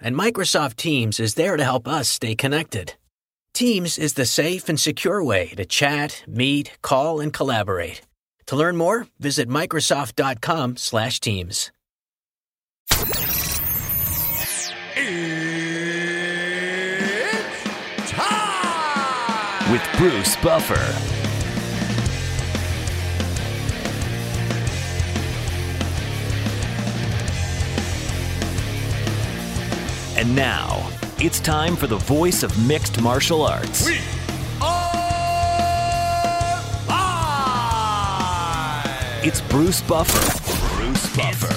and Microsoft Teams is there to help us stay connected. Teams is the safe and secure way to chat, meet, call, and collaborate. To learn more, visit Microsoft.com/Teams. It's time with Bruce Buffer. And now, it's time for the voice of mixed martial arts. We are live! It's Bruce Buffer. Bruce Buffer.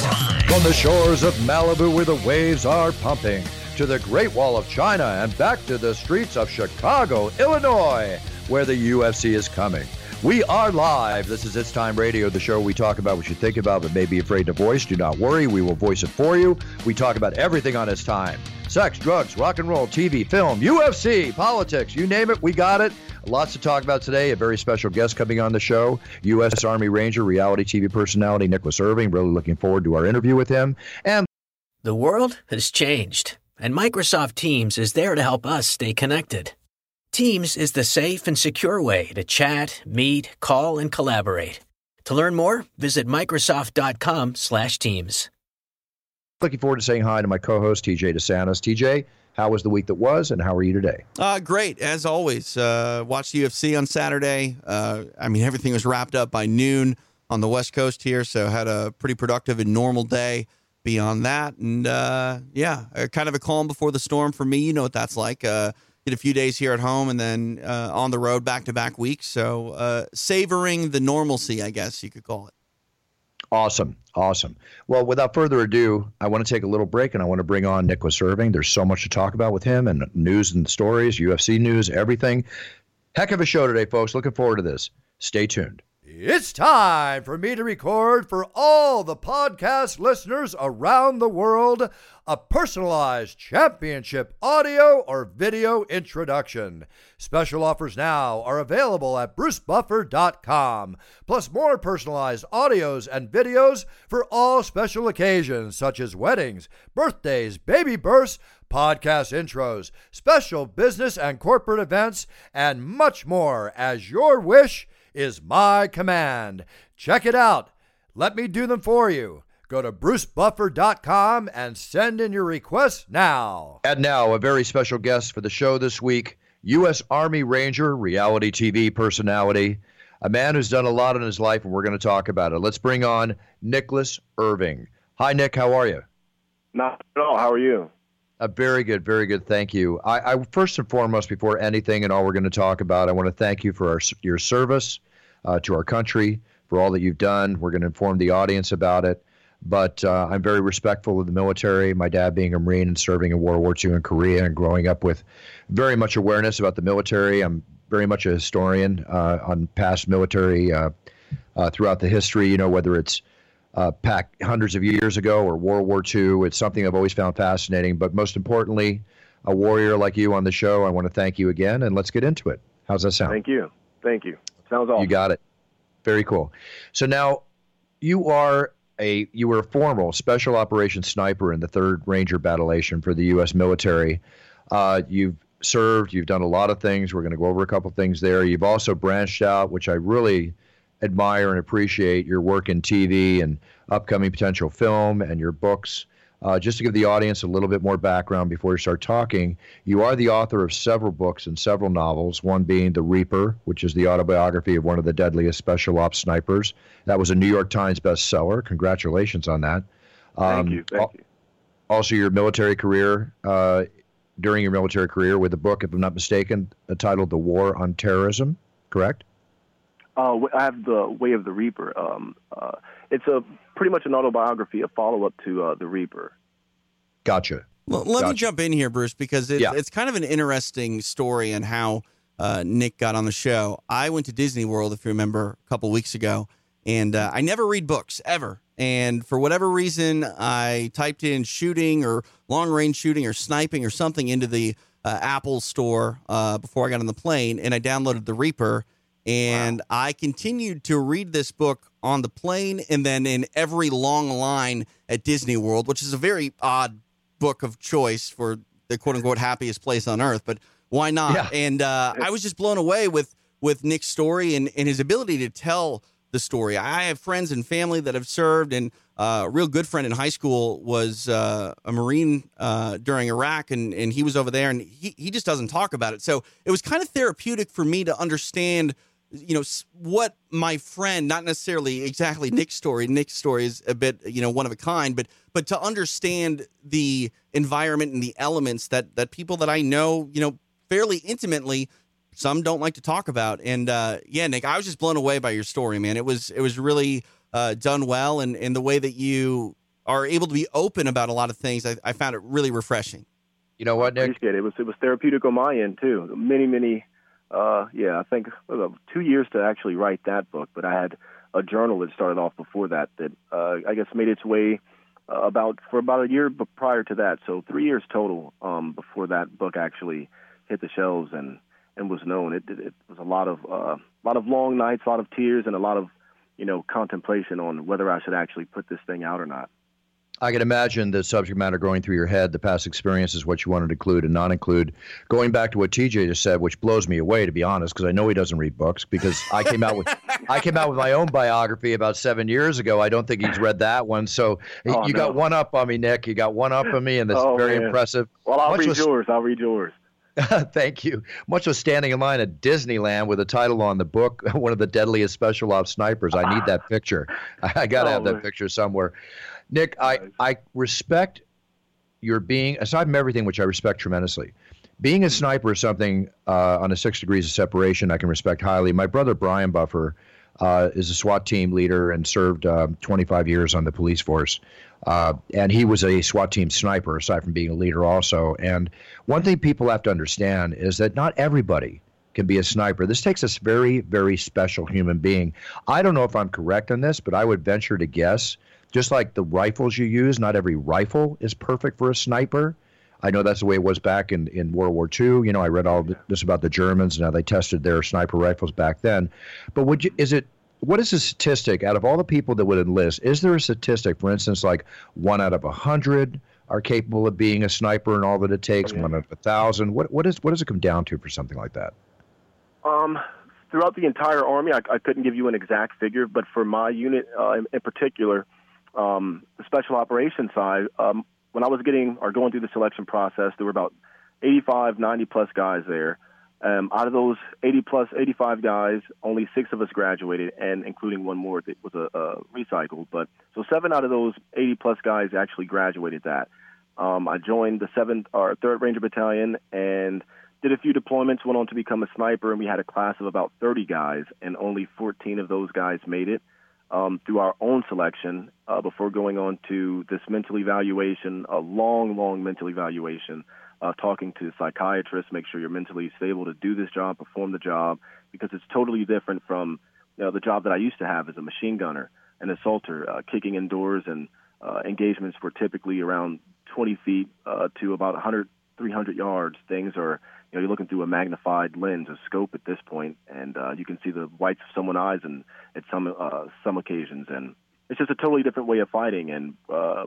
From the shores of Malibu where the waves are pumping, to the Great Wall of China, and back to the streets of Chicago, Illinois, where the UFC is coming. We are live. This is It's Time Radio, the show we talk about what you think about but may be afraid to voice. Do not worry, we will voice it for you. We talk about everything on It's Time sex, drugs, rock and roll, TV, film, UFC, politics, you name it, we got it. Lots to talk about today. A very special guest coming on the show, U.S. Army Ranger, reality TV personality Nicholas Irving. Really looking forward to our interview with him. And The world has changed, and Microsoft Teams is there to help us stay connected. Teams is the safe and secure way to chat, meet, call, and collaborate. To learn more, visit Microsoft.com/Teams. looking forward to saying hi to my co-host TJ DeSantis. TJ, how was the week that was, and how are you today? Uh, great as always. Uh, watched UFC on Saturday. Uh, I mean, everything was wrapped up by noon on the West Coast here, so had a pretty productive and normal day. Beyond that, and uh, yeah, uh, kind of a calm before the storm for me. You know what that's like. Uh, did a few days here at home, and then uh, on the road back to back weeks. So uh, savoring the normalcy, I guess you could call it. Awesome. Awesome. Well, without further ado, I want to take a little break and I want to bring on Nicholas Irving. There's so much to talk about with him and news and stories, UFC news, everything. Heck of a show today, folks. Looking forward to this. Stay tuned. It's time for me to record for all the podcast listeners around the world a personalized championship audio or video introduction. Special offers now are available at brucebuffer.com, plus more personalized audios and videos for all special occasions such as weddings, birthdays, baby births, podcast intros, special business and corporate events, and much more as your wish is my command. Check it out. Let me do them for you. Go to brucebuffer.com and send in your requests now. And now, a very special guest for the show this week U.S. Army Ranger, reality TV personality, a man who's done a lot in his life, and we're going to talk about it. Let's bring on Nicholas Irving. Hi, Nick. How are you? Not at all. How are you? Uh, very good, very good. Thank you. I, I first and foremost, before anything and all we're going to talk about, I want to thank you for our, your service uh, to our country, for all that you've done. We're going to inform the audience about it. But uh, I'm very respectful of the military. My dad being a Marine and serving in World War II in Korea and growing up with very much awareness about the military. I'm very much a historian uh, on past military uh, throughout the history. You know, whether it's uh, back hundreds of years ago or World War II. It's something I've always found fascinating. But most importantly, a warrior like you on the show, I want to thank you again, and let's get into it. How's that sound? Thank you. Thank you. Sounds awesome. You got it. Very cool. So now you are a you were a formal special operations sniper in the Third Ranger Battalion for the U.S. military. Uh, you've served. You've done a lot of things. We're going to go over a couple things there. You've also branched out, which I really admire and appreciate your work in TV and upcoming potential film and your books. Uh, just to give the audience a little bit more background before we start talking, you are the author of several books and several novels, one being The Reaper, which is the autobiography of one of the deadliest special ops snipers. That was a New York Times bestseller. Congratulations on that. Um, Thank you. Thank you. Also, your military career, uh, during your military career, with a book, if I'm not mistaken, titled The War on Terrorism, correct? Uh, I have the Way of the Reaper. Um, uh, it's a pretty much an autobiography, a follow up to uh, the Reaper. Gotcha. Well, let me jump in here, Bruce, because it, Yeah. it's kind of an interesting story on how uh, Nick got on the show. I went to Disney World, if you remember, a couple weeks ago, and uh, I never read books ever. And for whatever reason, I typed in shooting or long range shooting or sniping or something into the uh, Apple store uh, before I got on the plane, and I downloaded the Reaper. And I continued to read this book on the plane and then in every long line at Disney World, which is a very odd book of choice for the quote unquote happiest place on earth, but why not? Yeah. And uh, I was just blown away with with Nick's story and, and his ability to tell the story. I have friends and family that have served, and uh, a real good friend in high school was uh, a Marine uh, during Iraq, and, and he was over there, and he, he just doesn't talk about it. So it was kind of therapeutic for me to understand you know what my friend not necessarily exactly nick's story nick's story is a bit you know one of a kind but but to understand the environment and the elements that that people that i know you know fairly intimately some don't like to talk about and uh yeah nick i was just blown away by your story man it was it was really uh done well and and the way that you are able to be open about a lot of things i, I found it really refreshing You know what, Nick? appreciate it. It was it was therapeutic on my end too. Many many, uh, yeah, I think uh, two years to actually write that book, but I had a journal that started off before that that uh, I guess made its way uh, about for about a year prior to that. So three years total um, before that book actually hit the shelves and and was known. It, it, it was a lot of uh, a lot of long nights, a lot of tears, and a lot of you know contemplation on whether I should actually put this thing out or not. I can imagine the subject matter going through your head, the past experiences, what you wanted to include and not include. Going back to what TJ just said, which blows me away to be honest, because I know he doesn't read books. Because I came out with I came out with my own biography about seven years ago. I don't think he's read that one. So Oh, you got one up on me, Nick. You got one up on me, and that's Oh, very man. impressive. Well, I'll Much read was- yours. I'll read yours. Thank you. Much was standing in line at Disneyland with a title on the book, one of the deadliest special ops snipers. I need that picture. I, got to Oh, have that man. picture somewhere. Nick, I, I respect your being, aside from everything, which I respect tremendously. Being a sniper is something uh, on a six degrees of separation I can respect highly. My brother Brian Buffer uh, is a SWAT team leader and served uh, 25 years on the police force. Uh, and he was a SWAT team sniper, aside from being a leader, also. And one thing people have to understand is that not everybody can be a sniper. This takes a very, very special human being. I don't know if I'm correct on this, but I would venture to guess just like the rifles you use, not every rifle is perfect for a sniper. I know that's the way it was back in, in World War II. You know, I read all this about the Germans and how they tested their sniper rifles back then. But would you, is it, what is the statistic out of all the people that would enlist? Is there a statistic, for instance, like one out of a hundred are capable of being a sniper and all that it takes, oh, one out of a thousand? What, what, is, what does it come down to for something like that? Um, throughout the entire army, I, I couldn't give you an exact figure, but for my unit uh, in, in particular, um, the special operations side, um, when I was getting or going through the selection process, there were about 85, 90 plus guys there. Um, out of those 80 plus 85 guys, only six of us graduated, and including one more that was a, a recycled. But so seven out of those 80 plus guys actually graduated that. Um, I joined the seventh or third Ranger Battalion and did a few deployments. Went on to become a sniper, and we had a class of about 30 guys, and only 14 of those guys made it um, through our own selection uh, before going on to this mental evaluation, a long, long mental evaluation, uh, talking to psychiatrists, make sure you're mentally stable to do this job, perform the job, because it's totally different from you know, the job that I used to have as a machine gunner, an assaulter, uh, kicking indoors, and uh, engagements were typically around 20 feet uh, to about 100, 300 yards. Things are, you know, you're looking through a magnified lens, a scope at this point, and uh, you can see the whites of someone's eyes and at some uh, some occasions, and it's just a totally different way of fighting. And uh,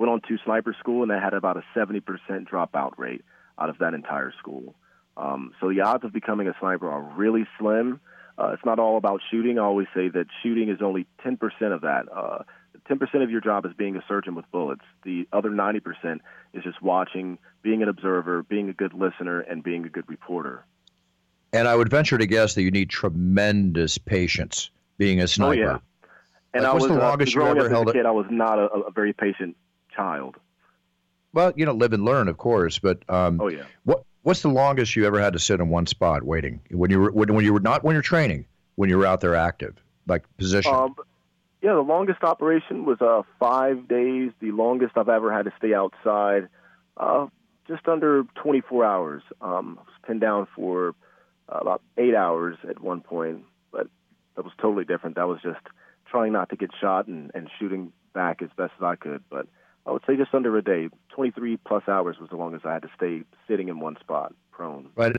went on to sniper school, and they had about a 70% dropout rate out of that entire school. Um, so the odds of becoming a sniper are really slim. Uh, it's not all about shooting. I always say that shooting is only 10% of that. Uh, 10% of your job is being a surgeon with bullets. The other 90% is just watching, being an observer, being a good listener, and being a good reporter. And I would venture to guess that you need tremendous patience being a sniper. Oh yeah. And Like, I was the uh, longest you growing ever held a it? kid. I was not a, a very patient child. Well, you know, live and learn, of course. But um, Oh yeah. what what's the longest you ever had to sit in one spot waiting when you were when, when you were not when you're training when you were out there active like position? Um, yeah, the longest operation was uh, five days. The longest I've ever had to stay outside Uh, just under 24 hours. Um, I was pinned down for uh, about eight hours at one point, but that was totally different. That was just trying not to get shot and, and shooting back as best as I could. But I would say just under a day. 23 plus hours was the longest I had to stay sitting in one spot, prone. Right.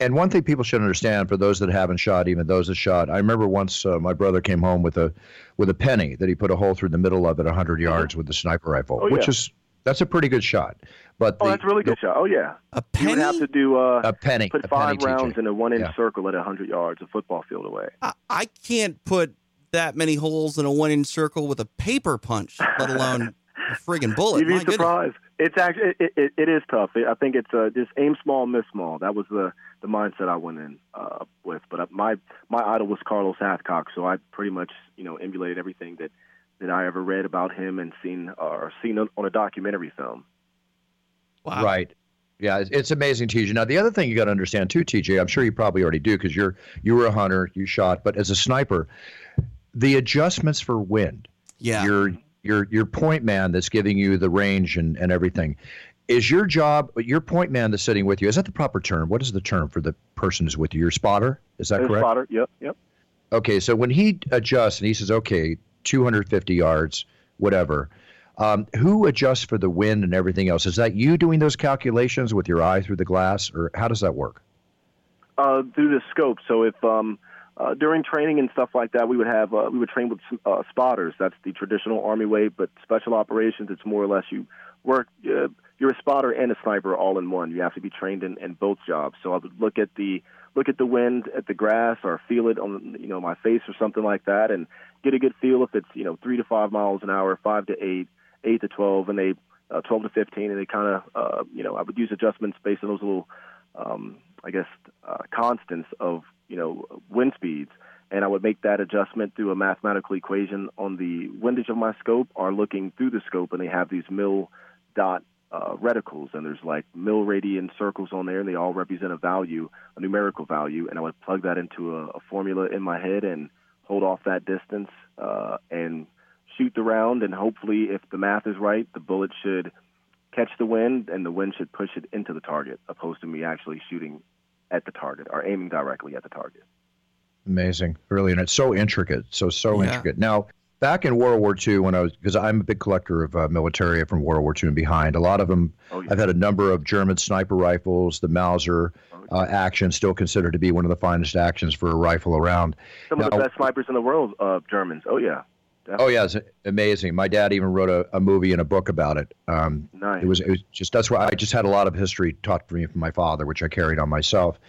And one thing people should understand, for those that haven't shot, even those that shot, I remember once uh, my brother came home with a with a penny that he put a hole through the middle of at 100 yards with the sniper rifle, Oh, which yeah. is that's a pretty good shot. But Oh, the- that's a really good shot. Oh, yeah. A You would have penny? to do uh, a penny, put a five penny, rounds TJ. in a one inch Yeah. circle at 100 yards, a football field away. I, I can't put that many holes in a one inch circle with a paper punch, let alone a friggin' bullet. You'd be My goodness. Surprised. It's actually it, it, it is tough. I think it's uh, just aim small, miss small. That was the the mindset I went in uh, with. But uh, my my idol was Carlos Hathcock, so I pretty much you know emulated everything that that I ever read about him and seen or seen on on a documentary film. Wow. Right. Yeah, it's, it's amazing, TJ. Now, the other thing you got to understand too, TJ, I'm sure you probably already do because you're you were a hunter, you shot, but as a sniper, the adjustments for wind, Yeah. your your your point man that's giving you the range and, and everything, is your job. Your point man that's sitting with you. Is that the proper term? What is the term for the person who's with you? Your spotter. Is that correct? spotter, yep, yep. Okay, so when he adjusts and he says, okay, 250 yards, whatever, um, who adjusts for the wind and everything else? Is that you doing those calculations with your eye through the glass, or how does that work? uh, through the scope. So if um, uh, during training and stuff like that, we would have uh, we would train with uh, spotters. That's the traditional Army way. But special operations, it's more or less you work. Uh, you're a spotter and a sniper all in one. You have to be trained in, in both jobs. So I would look at the look at the wind, at the grass, or feel it on you know my face or something like that, and get a good feel if it's you know three to five miles an hour, five to eight, eight to twelve, and they uh, twelve to fifteen, and they kind of uh, you know I would use adjustments based on those little um, I guess, uh, constants of you know wind speeds, and I would make that adjustment through a mathematical equation on the windage of my scope, or looking through the scope, and they have these mil dot uh, reticles, and there's like mil radian circles on there, and they all represent a value, a numerical value, and I would plug that into a, a formula in my head and hold off that distance uh, and shoot the round, and hopefully, if the math is right, the bullet should catch the wind, and the wind should push it into the target, opposed to me actually shooting at the target or aiming directly at the target. Amazing, really, and it's so intricate, so so Yeah. intricate. Now, back in World War II, when I was because I'm a big collector of uh, military from World War II and behind, a lot of them. Oh, yeah. I've had a number of German sniper rifles, the Mauser uh, action, still considered to be one of the finest actions for a rifle around. Some of the best snipers in the world, uh, Germans. Oh yeah, Oh yeah, it's amazing. My dad even wrote a, a movie and a book about it. Um, nice. It was, it was just that's why I just had a lot of history taught to me from my father, which I carried on myself.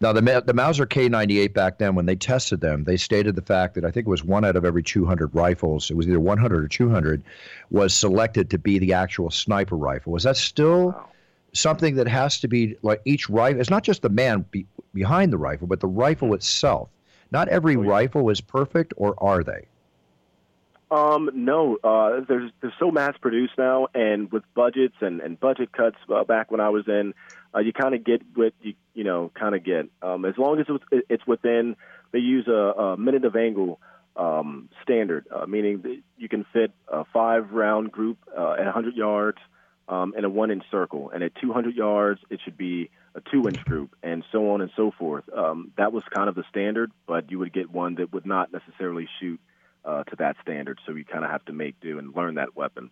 Now the the Mauser K98 back then, when they tested them, they stated the fact that I think it was one out of every 200 rifles, it was either 100 or 200, was selected to be the actual sniper rifle. Was that still Wow. something that has to be like each rifle? It's not just the man be, behind the rifle, but the rifle itself. Not every Oh, yeah. rifle is perfect, or are they? Um, no, uh, there's they're so mass produced now, and with budgets and, and budget cuts uh, back when I was in, uh, you kind of get what you you know kind of get. Um, as long as it's, it's within, they use a, a minute of angle um, standard, uh, meaning that you can fit a five round group uh, at 100 yards um, in a one inch circle, and at 200 yards it should be a two inch group, and so on and so forth. Um, that was kind of the standard, but you would get one that would not necessarily shoot uh, to that standard. So you kind of have to make do and learn that weapon.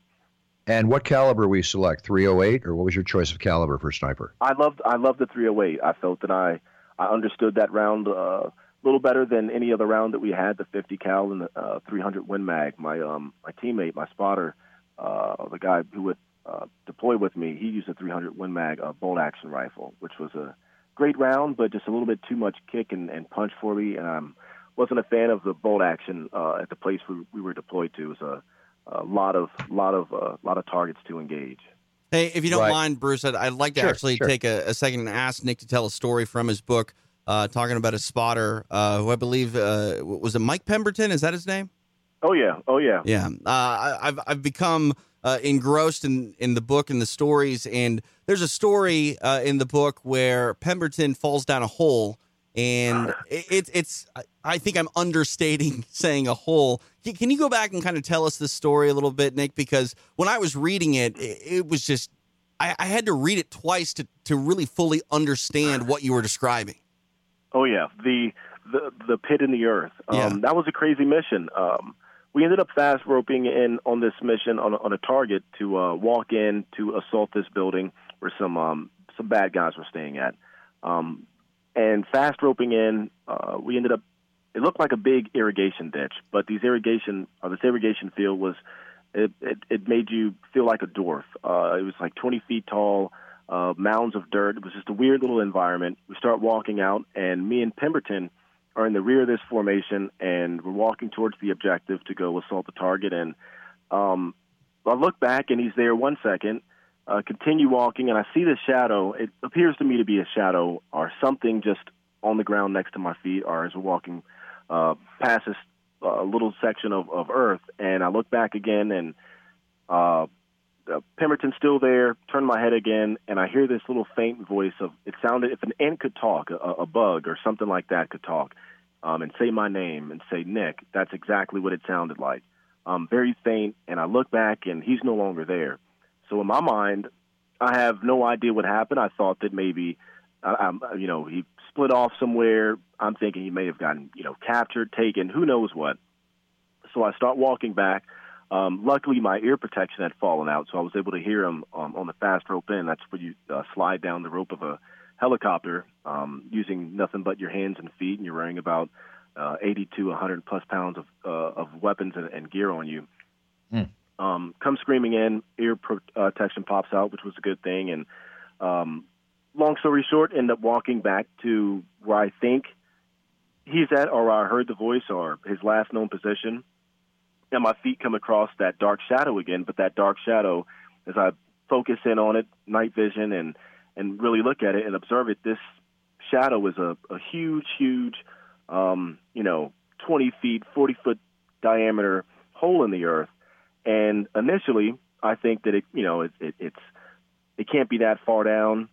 And what caliber we select? 308, or what was your choice of caliber for sniper? I loved I loved the 308. I felt that I I understood that round uh, a little better than any other round that we had. The 50 cal and the uh, 300 Win Mag. My um my teammate, my spotter, uh, the guy who would uh, deploy with me, he used a 300 Win Mag uh, bolt action rifle, which was a great round, but just a little bit too much kick and, and punch for me, and I'm wasn't a fan of the bolt action uh, at the place we, we were deployed to. It was a, a lot of lot of uh, lot of targets to engage. Hey, if you don't Right. mind, Bruce, I'd, I'd like to Sure, actually sure. take a, a second and ask Nick to tell a story from his book, uh, talking about a spotter uh, who I believe uh, was it Mike Pemberton? Is that his name? Oh yeah, oh yeah. Yeah, uh, I- I've I've become uh, engrossed in in the book and the stories, and there's a story uh, in the book where Pemberton falls down a hole, and it, it's it's I- think I'm understating saying a hole. Can, can you go back and kind of tell us the story a little bit, Nick? Because when I was reading it, it, it was just I, I had to read it twice to to really fully understand what you were describing. Oh yeah, the the the pit in the earth. Um, Yeah. That was a crazy mission. Um, we ended up fast roping in on this mission on a, on a target to uh, walk in to assault this building where some um, some bad guys were staying at. Um, and fast roping in, uh, we ended up. It looked like a big irrigation ditch, but these irrigation or this irrigation field was. It, it, it made you feel like a dwarf. Uh, it was like 20 feet tall, uh, mounds of dirt. It was just a weird little environment. We start walking out, and me and Pemberton are in the rear of this formation, and we're walking towards the objective to go assault the target. And um, I look back, and he's there one second. Uh, continue walking, and I see the shadow. It appears to me to be a shadow or something just on the ground next to my feet, or as we're walking uh, past this uh, little section of, of earth. And I look back again, and uh, uh, Pemberton's still there. Turn my head again, and I hear this little faint voice of. It sounded if an ant could talk, a, a bug or something like that could talk, um, and say my name and say Nick. That's exactly what it sounded like. Um, very faint, and I look back, and he's no longer there. So in my mind, I have no idea what happened. I thought that maybe, um, you know, he split off somewhere. I'm thinking he may have gotten, you know, captured, taken, who knows what. So I start walking back. Um, luckily, my ear protection had fallen out, so I was able to hear him um, on the fast rope in. That's where you uh, slide down the rope of a helicopter um, using nothing but your hands and feet, and you're wearing about uh, 80 to 100 plus pounds of, uh, of weapons and, and gear on you. Um, come screaming in, ear protection pops out, which was a good thing. And um, long story short, end up walking back to where I think he's at, or I heard the voice, or his last known position. And my feet come across that dark shadow again, but that dark shadow, as I focus in on it, night vision, and and really look at it and observe it, this shadow is a, a huge, huge, um, you know, 20 feet, 40 foot diameter hole in the earth. And initially, I think that it, you know, it, it, it's it can't be that far down.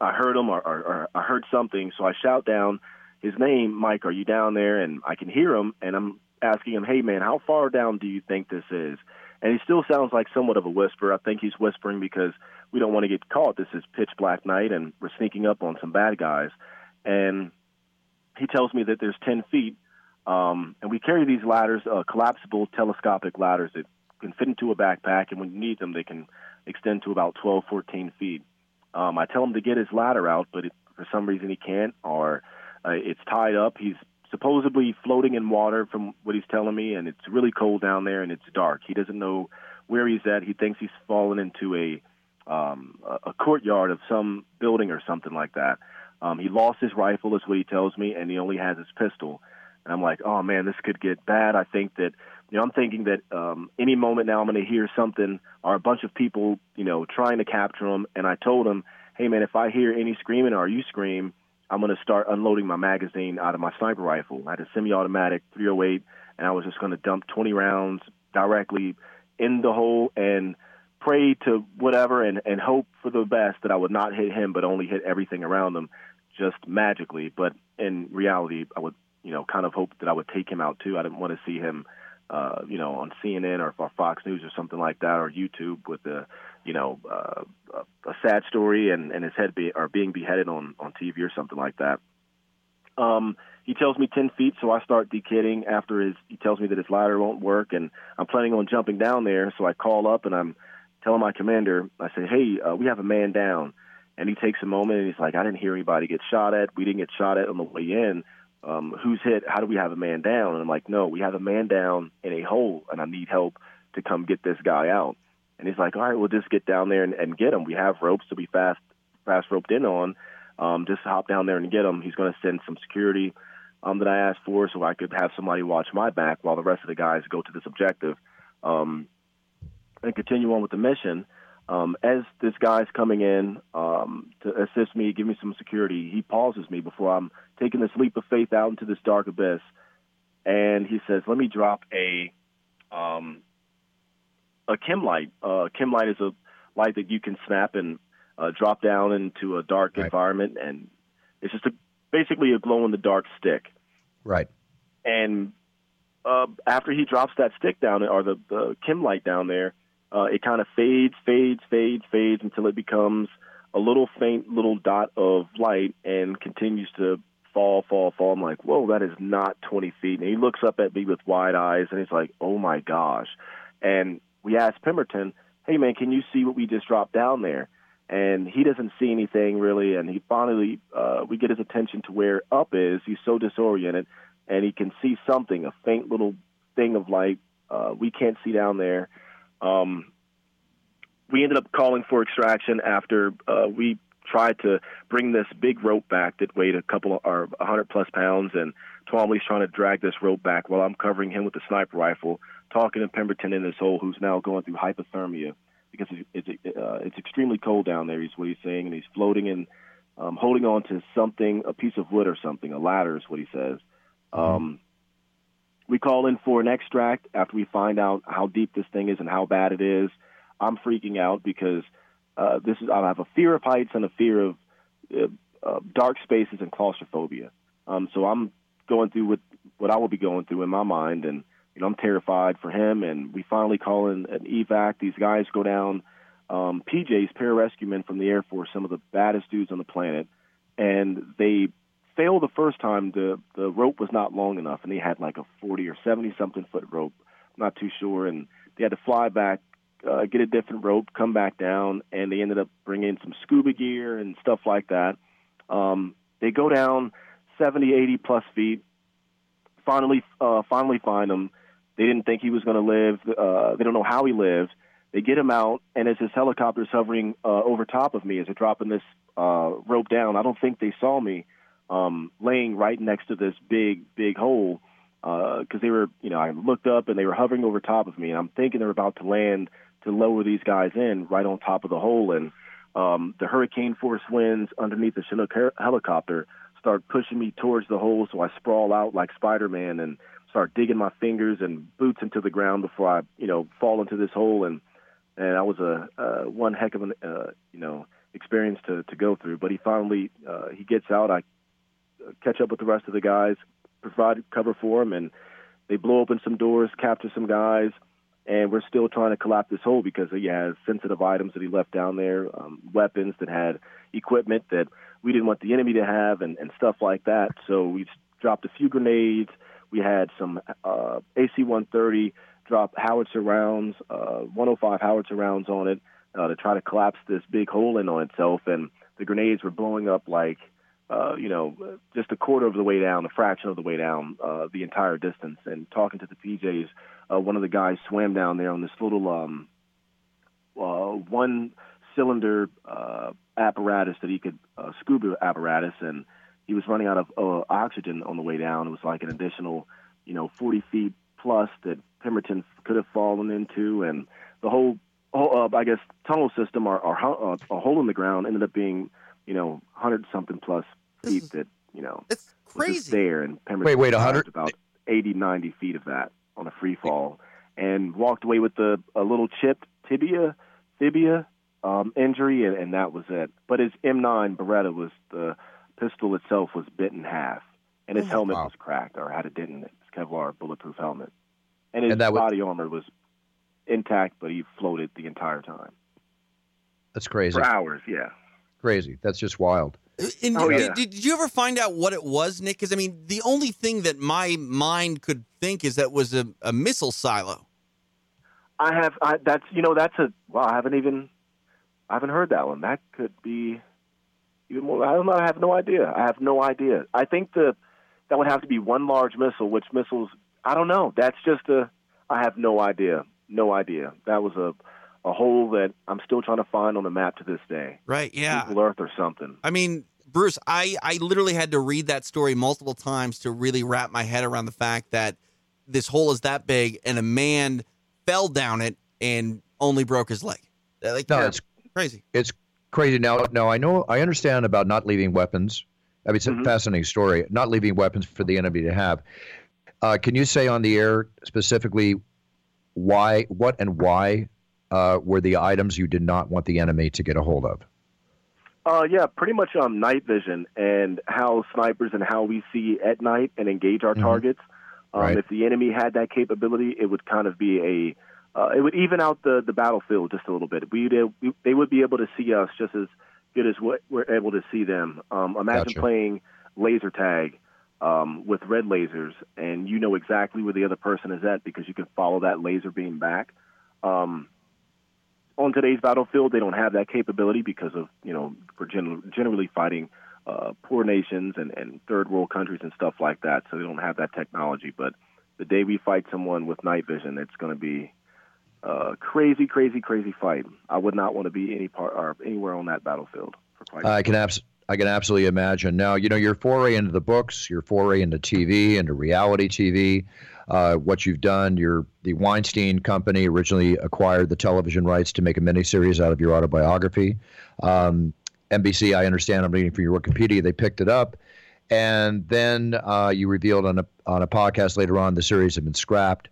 I heard him, or, or, or I heard something, so I shout down his name, Mike. Are you down there? And I can hear him, and I'm asking him, Hey, man, how far down do you think this is? And he still sounds like somewhat of a whisper. I think he's whispering because we don't want to get caught. This is pitch black night, and we're sneaking up on some bad guys. And he tells me that there's 10 feet, um, and we carry these ladders, uh, collapsible telescopic ladders that can fit into a backpack, and when you need them, they can extend to about 12, 14 feet. Um, I tell him to get his ladder out, but it, for some reason he can't, or uh, it's tied up. He's supposedly floating in water, from what he's telling me, and it's really cold down there, and it's dark. He doesn't know where he's at. He thinks he's fallen into a um, a courtyard of some building or something like that. Um, he lost his rifle, is what he tells me, and he only has his pistol. And I'm like, oh man, this could get bad. I think that, you know, I'm thinking that um, any moment now I'm going to hear something or a bunch of people, you know, trying to capture him. And I told him, hey man, if I hear any screaming or you scream, I'm going to start unloading my magazine out of my sniper rifle. I had a semi-automatic 308, and I was just going to dump 20 rounds directly in the hole and pray to whatever and, and hope for the best that I would not hit him, but only hit everything around him just magically. But in reality, I would, you know, kind of hope that I would take him out too. I didn't want to see him, uh, you know, on CNN or, Fox News or something like that, or YouTube with a, you know, uh, a, sad story and, and his head be, or being beheaded on on TV or something like that. Um, he tells me 10 feet, so I start dekidding after his, he tells me that his ladder won't work, and I'm planning on jumping down there. So I call up and I'm telling my commander, I say, hey, uh, we have a man down. And he takes a moment and he's like, I didn't hear anybody get shot at. We didn't get shot at on the way in. Um, who's hit? How do we have a man down? And I'm like, no, we have a man down in a hole, and I need help to come get this guy out. And he's like, all right, we'll just get down there and, and get him. We have ropes to be fast, fast roped in on. Um, just hop down there and get him. He's going to send some security um, that I asked for, so I could have somebody watch my back while the rest of the guys go to this objective, um, and continue on with the mission. Um, as this guy's coming in um, to assist me, give me some security, he pauses me before I'm taking this leap of faith out into this dark abyss, and he says, "Let me drop a um, a chem light. Uh, chem light is a light that you can snap and uh, drop down into a dark Right. environment, and it's just a, basically a glow in the dark stick. Right. And uh, after he drops that stick down or the, the chem light down there, uh, it kind of fades, fades, fades, fades until it becomes a little faint little dot of light and continues to fall, fall, fall. I'm like, whoa, that is not 20 feet. And he looks up at me with wide eyes and he's like, oh my gosh. And we asked Pemberton, hey man, can you see what we just dropped down there? And he doesn't see anything really. And he finally, uh, we get his attention to where up is. He's so disoriented and he can see something, a faint little thing of light. Uh, we can't see down there. Um, we ended up calling for extraction after uh, we tried to bring this big rope back that weighed a couple of, or 100 plus pounds, and Twombly's trying to drag this rope back while I'm covering him with the sniper rifle, talking to Pemberton in this hole, who's now going through hypothermia because it's it's, uh, it's extremely cold down there. Is what he's saying, and he's floating and um, holding on to something, a piece of wood or something, a ladder is what he says. Mm-hmm. Um, we call in for an extract after we find out how deep this thing is and how bad it is. I'm freaking out because uh, this is I have a fear of heights and a fear of uh, uh, dark spaces and claustrophobia. Um, so I'm going through what what I will be going through in my mind, and you know I'm terrified for him. And we finally call in an evac. These guys go down. Um, PJ's pararescue men from the Air Force, some of the baddest dudes on the planet, and they failed the first time. The the rope was not long enough, and they had like a 40 or 70 something foot rope. I'm not too sure, and they had to fly back uh, get a different rope, come back down, and they ended up bringing some scuba gear and stuff like that. Um, they go down 70, 80 plus feet. Finally, uh, finally find him. They didn't think he was going to live. Uh, they don't know how he lived. They get him out, and as his helicopter's hovering uh, over top of me as they're dropping this uh, rope down, I don't think they saw me um, laying right next to this big, big hole because uh, they were, you know, I looked up and they were hovering over top of me, and I'm thinking they're about to land to lower these guys in right on top of the hole. And um, the hurricane force winds underneath the Chinook helicopter start pushing me towards the hole, so I sprawl out like Spider-Man and start digging my fingers and boots into the ground before I, you know, fall into this hole. And and that was a uh, one heck of an, uh, you know, experience to to go through. But he finally uh, he gets out. I catch up with the rest of the guys, provide cover for him, and they blow open some doors, capture some guys and we're still trying to collapse this hole because he has sensitive items that he left down there, um, weapons that had equipment that we didn't want the enemy to have, and, and stuff like that. So we dropped a few grenades. We had some uh, AC-130 drop howitzer rounds, uh, 105 howitzer rounds on it uh, to try to collapse this big hole in on itself, and the grenades were blowing up like uh, you know, just a quarter of the way down, a fraction of the way down, uh, the entire distance. And talking to the PJs, uh, one of the guys swam down there on this little um, uh, one cylinder uh, apparatus that he could uh, scuba apparatus, and he was running out of uh, oxygen on the way down. It was like an additional, you know, 40 feet plus that Pemberton could have fallen into, and the whole, whole uh, I guess, tunnel system or, or uh, a hole in the ground ended up being, you know, hundred something plus feet that you know. It's crazy there, and Pemberton wait, wait, hundred about 80, 90 feet of that on a free fall and walked away with a, a little chipped tibia, tibia um, injury, and, and that was it. But his M9 Beretta was the pistol itself was bit in half, and his oh, helmet wow. was cracked or had a dent in it. His Kevlar bulletproof helmet, and his and body was... armor was intact, but he floated the entire time. That's crazy. For hours, yeah. Crazy. That's just wild. And oh, yeah. did, did, you ever find out what it was, Nick? Because I mean, the only thing that my mind could think is that was a, a missile silo. I have. I, that's you know that's a. Well, I haven't even. I haven't heard that one. That could be even more. I don't know. I have no idea. I have no idea. I think the that would have to be one large missile. Which missiles? I don't know. That's just a. I have no idea. No idea. That was a a hole that I'm still trying to find on the map to this day. Right. Yeah. Google Earth or something. I mean, Bruce, I I literally had to read that story multiple times to really wrap my head around the fact that this hole is that big and a man fell down it and only broke his leg. Like, no, it's crazy. It's crazy. Now, now I know I understand about not leaving weapons. I mean, it's mm-hmm. a fascinating story. Not leaving weapons for the enemy to have. Uh, can you say on the air specifically why, what, and why uh, were the items you did not want the enemy to get a hold of? Uh, yeah, pretty much um, night vision and how snipers and how we see at night and engage our mm-hmm. targets. Um, right. If the enemy had that capability, it would kind of be uh, it would even out the the battlefield just a little bit. We they would be able to see us just as good as what we're able to see them. Um, imagine Gotcha. playing laser tag um, with red lasers, and you know exactly where the other person is at because you can follow that laser beam back. Um, on today's battlefield, they don't have that capability because of you know we're gen- generally fighting uh, poor nations and, and third world countries and stuff like that, so they don't have that technology. But the day we fight someone with night vision, it's going to be a crazy, crazy, crazy fight. I would not want to be any part or anywhere on that battlefield for quite. I can abs- I can absolutely imagine. Now, you know, your foray into the books, your foray into TV, into reality TV, uh, what you've done. Your the Weinstein Company originally acquired the television rights to make a miniseries out of your autobiography. Um, NBC, I understand. I'm reading from your Wikipedia. They picked it up, and then uh, you revealed on a on a podcast later on the series had been scrapped,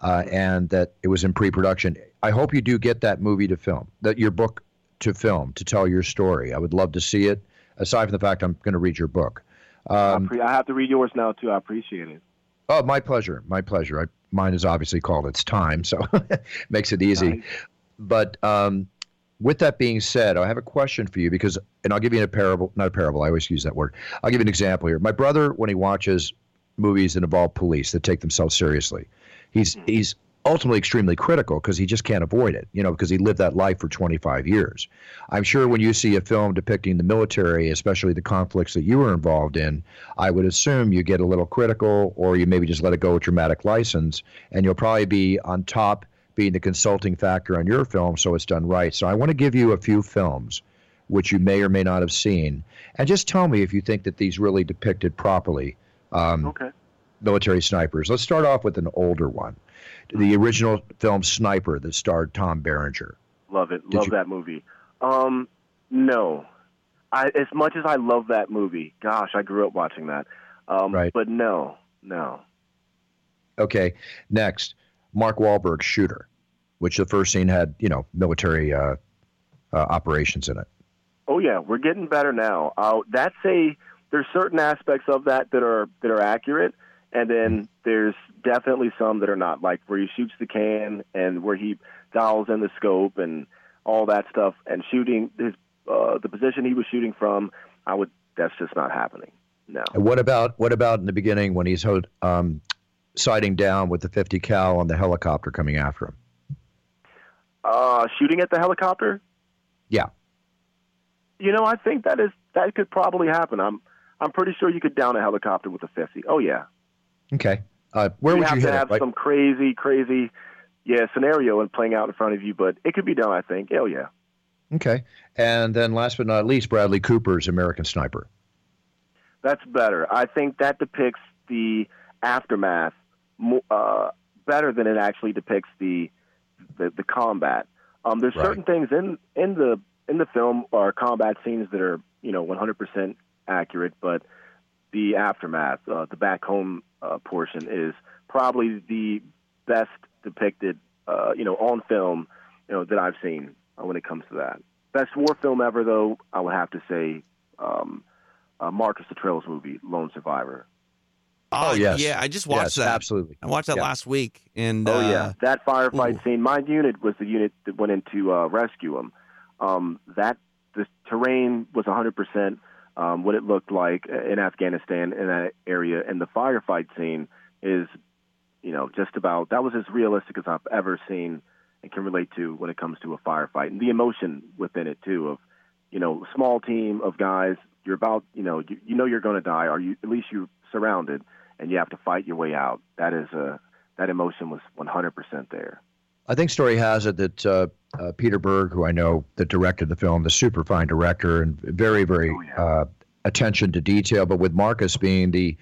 uh, and that it was in pre-production. I hope you do get that movie to film, that your book to film to tell your story. I would love to see it. Aside from the fact I'm going to read your book. I, Um, pre- I have to read yours now too. I appreciate it. Oh, my pleasure. My pleasure. I, mine is obviously called It's Time, so makes it easy. Nice. But um, with that being said, I have a question for you because, and I'll give you a parable, not a parable, I always use that word. I'll give you an example here. My brother, when he watches movies that involve police that take themselves seriously, he's, he's ultimately extremely critical because he just can't avoid it, you know, because he lived that life for 25 years. I'm sure when you see a film depicting the military, especially the conflicts that you were involved in, I would assume you get a little critical or you maybe just let it go with dramatic license and you'll probably be on top being the consulting factor on your film so it's done right. So I want to give you a few films which you may or may not have seen and just tell me if you think that these really depicted properly um, Okay. military snipers. Let's start off with an older one. The original film Sniper that starred Tom Berenger. Love it. Did love you- that movie. Um, no, I as much as I love that movie. Gosh, I grew up watching that. Um, Right. But no, no. Okay, next, Mark Wahlberg's Shooter, which the first scene had, you know, military uh, uh, operations in it. Oh yeah, we're getting better now. Uh, that's a there's certain aspects of that that are that are accurate, and then there's definitely some that are not. Like where he shoots the can and where he dials in the scope and all that stuff, and shooting his uh, the position he was shooting from. I would. That's just not happening. No. And what about what about in the beginning when he's um, sighting down with the 50 cal on the helicopter coming after him? Uh, shooting at the helicopter. Yeah. You know, I think that is that could probably happen. I'm I'm pretty sure you could down a helicopter with a 50. Oh yeah. Okay. Uh, where you would have you to hit it? have Right? some crazy, crazy, yeah, scenario and playing out in front of you, but it could be done. I think. Hell yeah. Okay. And then last but not least, Bradley Cooper's American Sniper. That's better. I think that depicts the aftermath uh, better than it actually depicts the the, the combat. Um, there's Right. certain things in in the in the film or combat scenes that are you know 100% accurate, but the aftermath, uh, the back home uh, portion, is probably the best depicted uh, you know on film you know that I've seen uh, when it comes to that. Best war film ever, though, I would have to say. Um, uh, Marcus Luttrell's movie, Lone Survivor. Oh, yes. Yeah, I just watched yes, that. absolutely. I watched that Yeah. last week, and Oh uh, yeah, that firefight ooh. scene. My unit was the unit that went in to uh, rescue him. Um, that the terrain was 100% um, what it looked like in Afghanistan in that area, and the firefight scene is, you know, just about that was as realistic as I've ever seen and can relate to when it comes to a firefight, and the emotion within it too of, you know, small team of guys. You're about, you know, you, you know you're going to die, or you at least you're surrounded, and you have to fight your way out. That is a that emotion was 100% there. I think story has it that uh, uh, Peter Berg, who I know that directed the film, the super fine director and very, very Oh, yeah. uh, attention to detail, but with Marcus being the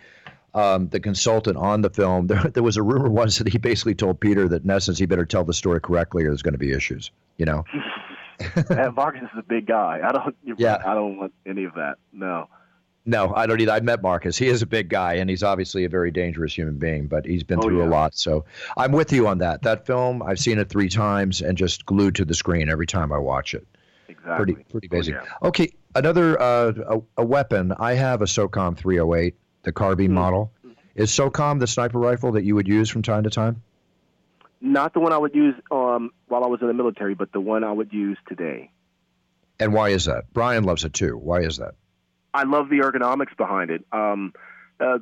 um, the consultant on the film, there, there was a rumor once that he basically told Peter that in essence he better tell the story correctly or there's going to be issues. You know, and Marcus is a big guy. I don't. Yeah. right. I don't want any of that. No. No, I don't either. I met Marcus. He is a big guy and he's obviously a very dangerous human being, but he's been Oh, through a lot. So I'm with you on that. That film, I've seen it three times and just glued to the screen every time I watch it. Exactly. pretty pretty Oh, basic. yeah. Okay, another uh, a, a weapon. I have a SOCOM 308, the carbine Hmm. model. Is SOCOM the sniper rifle that you would use from time to time? Not the one I would use um, while I was in the military, but the one I would use today. And why is that? Brian loves it too. Why is that? I love the ergonomics behind it. Um, uh,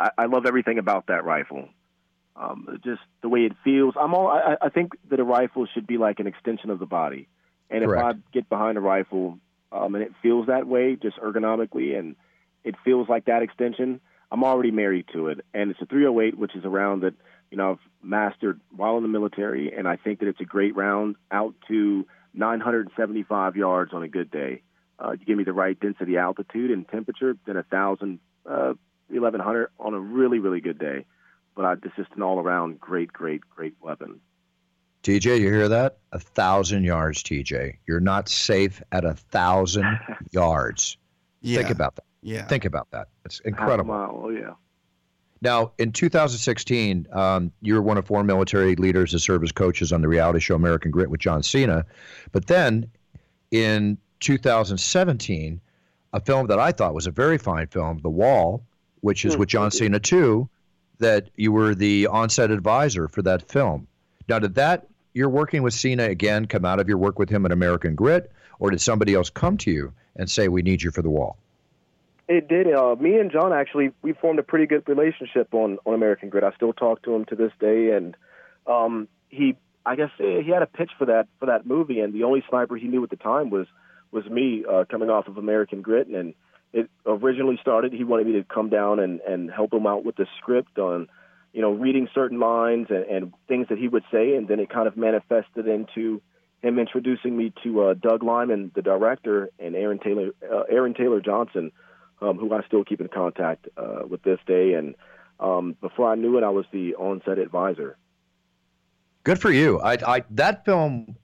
I, I love everything about that rifle. Um, just the way it feels. I'm all. I, I think that a rifle should be like an extension of the body, and Correct. if I get behind a rifle um, and it feels that way, just ergonomically, and it feels like that extension, I'm already married to it. And it's a 308, which is a round that you know I've mastered while in the military, and I think that it's a great round out to 975 yards on a good day. Uh, you give me the right density, altitude, and temperature, then a thousand, uh, 1100 on a really, really good day. But I, it's just an all-around great, great, great weapon. TJ, you hear that? A thousand yards, TJ. You're not safe at a thousand yards. Yeah. Think about that. Yeah. Think about that. It's Half a incredible. mile, oh yeah. Now, in 2016, um, you were one of four military leaders to serve as coaches on the reality show American Grit with John Cena. But then in 2017, a film that I thought was a very fine film, The Wall, which is Hmm, with John. Cena too, that you were the on-set advisor for that film. Now, did that you're working with Cena again come out of your work with him at American Grit, or did somebody else come to you and say we need you for The Wall? It did. Uh, me and John actually we formed a pretty good relationship on on American Grit. I still talk to him to this day, and um, he I guess he had a pitch for that for that movie, and the only sniper he knew at the time was was me uh, coming off of American Grit, and it originally started. He wanted me to come down and and help him out with the script on you know reading certain lines and, and things that he would say, and then it kind of manifested into him introducing me to uh, Doug Liman, the director, and Aaron Taylor uh, Aaron Taylor Johnson um, who I still keep in contact uh, with this day. And um, before I knew it, I was the on-set advisor. Good for you. I, I that film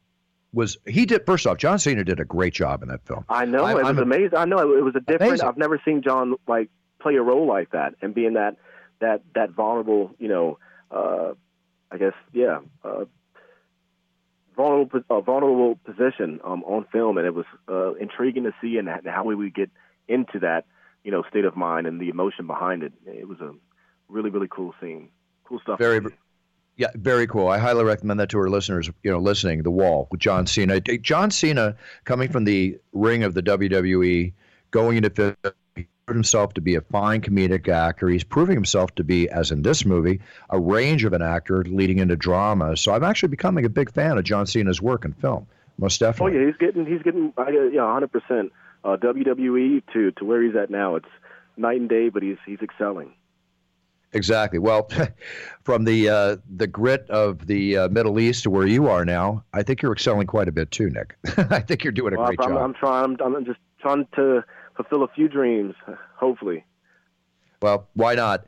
was he did first off. John Cena did a great job in that film. I know I- it was I'm amazing. I know it, was a different. Amazing. I've never seen John like play a role like that and being that that that vulnerable. You know, uh, I guess yeah. Uh, Vulnerable, uh, vulnerable position um, on film, and it was uh, intriguing to see, and how we would get into that, you know, state of mind and the emotion behind it. It was a really, really cool scene, cool stuff. Very. Yeah, very cool. I highly recommend that to our listeners. You know, listening, The Wall with John Cena. John Cena coming from the ring of the WWE, going into film, he proved himself to be a fine comedic actor. He's proving himself to be, as in this movie, a range of an actor leading into drama. So I'm actually becoming a big fan of John Cena's work in film. Most definitely. Oh yeah, he's getting he's getting I get- yeah, hundred percent. Uh, WWE to to where he's at now, it's night and day, but he's he's excelling. Exactly. Well, from the uh, the grit of the uh, Middle East to where you are now, I think you're excelling quite a bit too, Nick. I think you're doing a Well, great I'm, job. I'm trying. I'm, I'm just trying to fulfill a few dreams. Hopefully, Well, why not?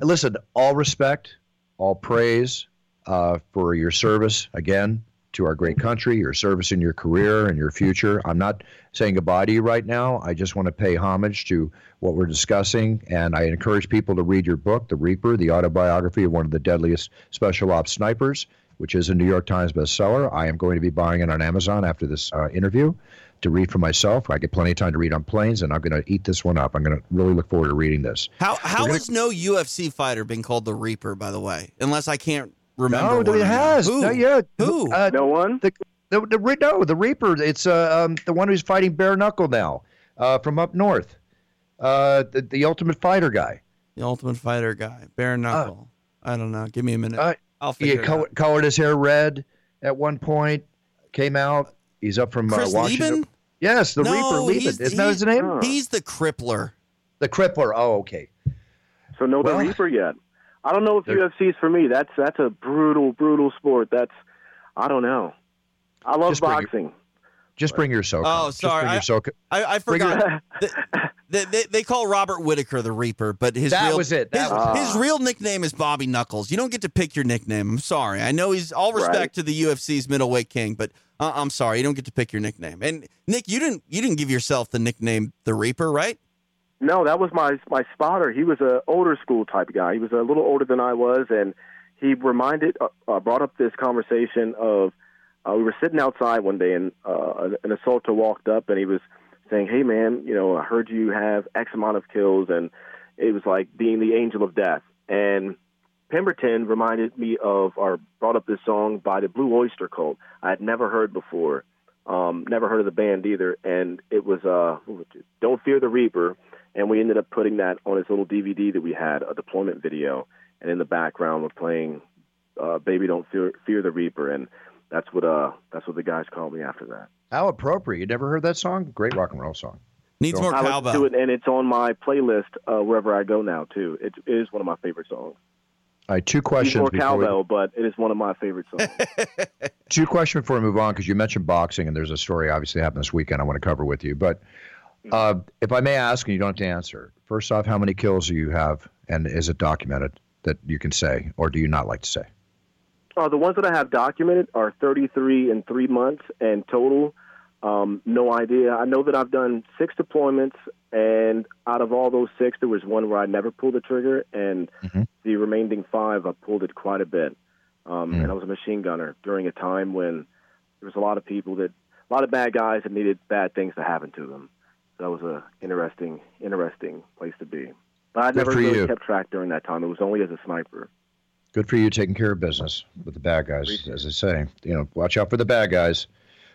Listen, all respect, all praise uh, for your service again to our great country, your service in your career and your future. I'm not saying goodbye to you right now. I just want to pay homage to what we're discussing, and I encourage people to read your book, The Reaper, the autobiography of one of the deadliest special ops snipers, which is a New York Times bestseller. I am going to be buying it on Amazon after this uh, interview to read for myself. I get plenty of time to read on planes, and I'm going to eat this one up. I'm going to really look forward to reading this. How how gonna- has no UFC fighter been called the Reaper? By the way, unless I can't remember. No, it has. Who? No, yeah. Who? Uh, no one. the, the, the, Re- no, the Reaper. It's uh, um, the one who's fighting bare knuckle now uh, from up north. Uh, the, the Ultimate Fighter guy. The Ultimate Fighter guy, bare knuckle. I don't know. Give me a minute. Uh, I'll He figure it col- out. colored his hair red at one point. Came out. He's up from Chris uh, Washington. Leben? Yes, the No, Reaper. he's- Leben. Isn't that his name? He's the crippler. The Crippler. Oh, okay. So no Well- the Reaper yet. I don't know if There- UFC is for me. That's that's a brutal, brutal sport. That's I don't know. I love Just bring it- boxing. Just bring your SoCo. Oh, Just sorry, bring I- your SoCo. I, I Bring your- forgot. The- the- they, they call Robert Whitaker the Reaper, but his That real, was it. That his, was it. his real nickname is Bobby Knuckles. You don't get to pick your nickname. I'm sorry. I know he's all respect Right. to the UFC's middleweight king, but uh, I'm sorry. You don't get to pick your nickname. And Nick, you didn't you didn't give yourself the nickname the Reaper, right? No, that was my my spotter. He was a older school type guy. He was a little older than I was, and he reminded, uh, uh, brought up this conversation of uh, we were sitting outside one day, and uh, an assaulter walked up, and he was saying, "Hey, man, you know, I heard you have X amount of kills," and it was like being the angel of death. And Pemberton reminded me of or brought up this song by the Blue Oyster Cult. I had never heard before, um, never heard of the band either, and it was uh, "Don't Fear the Reaper," and we ended up putting that on his little DVD that we had, a deployment video, and in the background we're playing uh, "Baby Don't Fear, Fear the Reaper," and that's what uh, that's what the guys called me after that. How appropriate! You never heard that song? Great rock and roll song. Needs more I listen cowbell. to it, and it's on my playlist uh, wherever I go now too. It, it is one of my favorite songs. All right, two questions. Needs questions. more before we- cowbell, but it is one of my favorite songs. two questions before we move on because you mentioned boxing and there's a story obviously happened this weekend I want to cover with you. But uh, if I may ask, and you don't have to answer, first off, how many kills do you have, and is it documented that you can say, or do you not like to say? Uh, the ones that I have documented are 33 in three months, and total, um, no idea. I know that I've done six deployments, and out of all those six, there was one where I never pulled the trigger, and Mhm. the remaining five, I pulled it quite a bit. Um, Mm. And I was a machine gunner during a time when there was a lot of people that, a lot of bad guys that needed bad things to happen to them. That was a interesting, interesting place to be. But I Good never really you. kept track during that time. It was only as a sniper. Good for you taking care of business with the bad guys, Appreciate as I say. You know, watch out for the bad guys.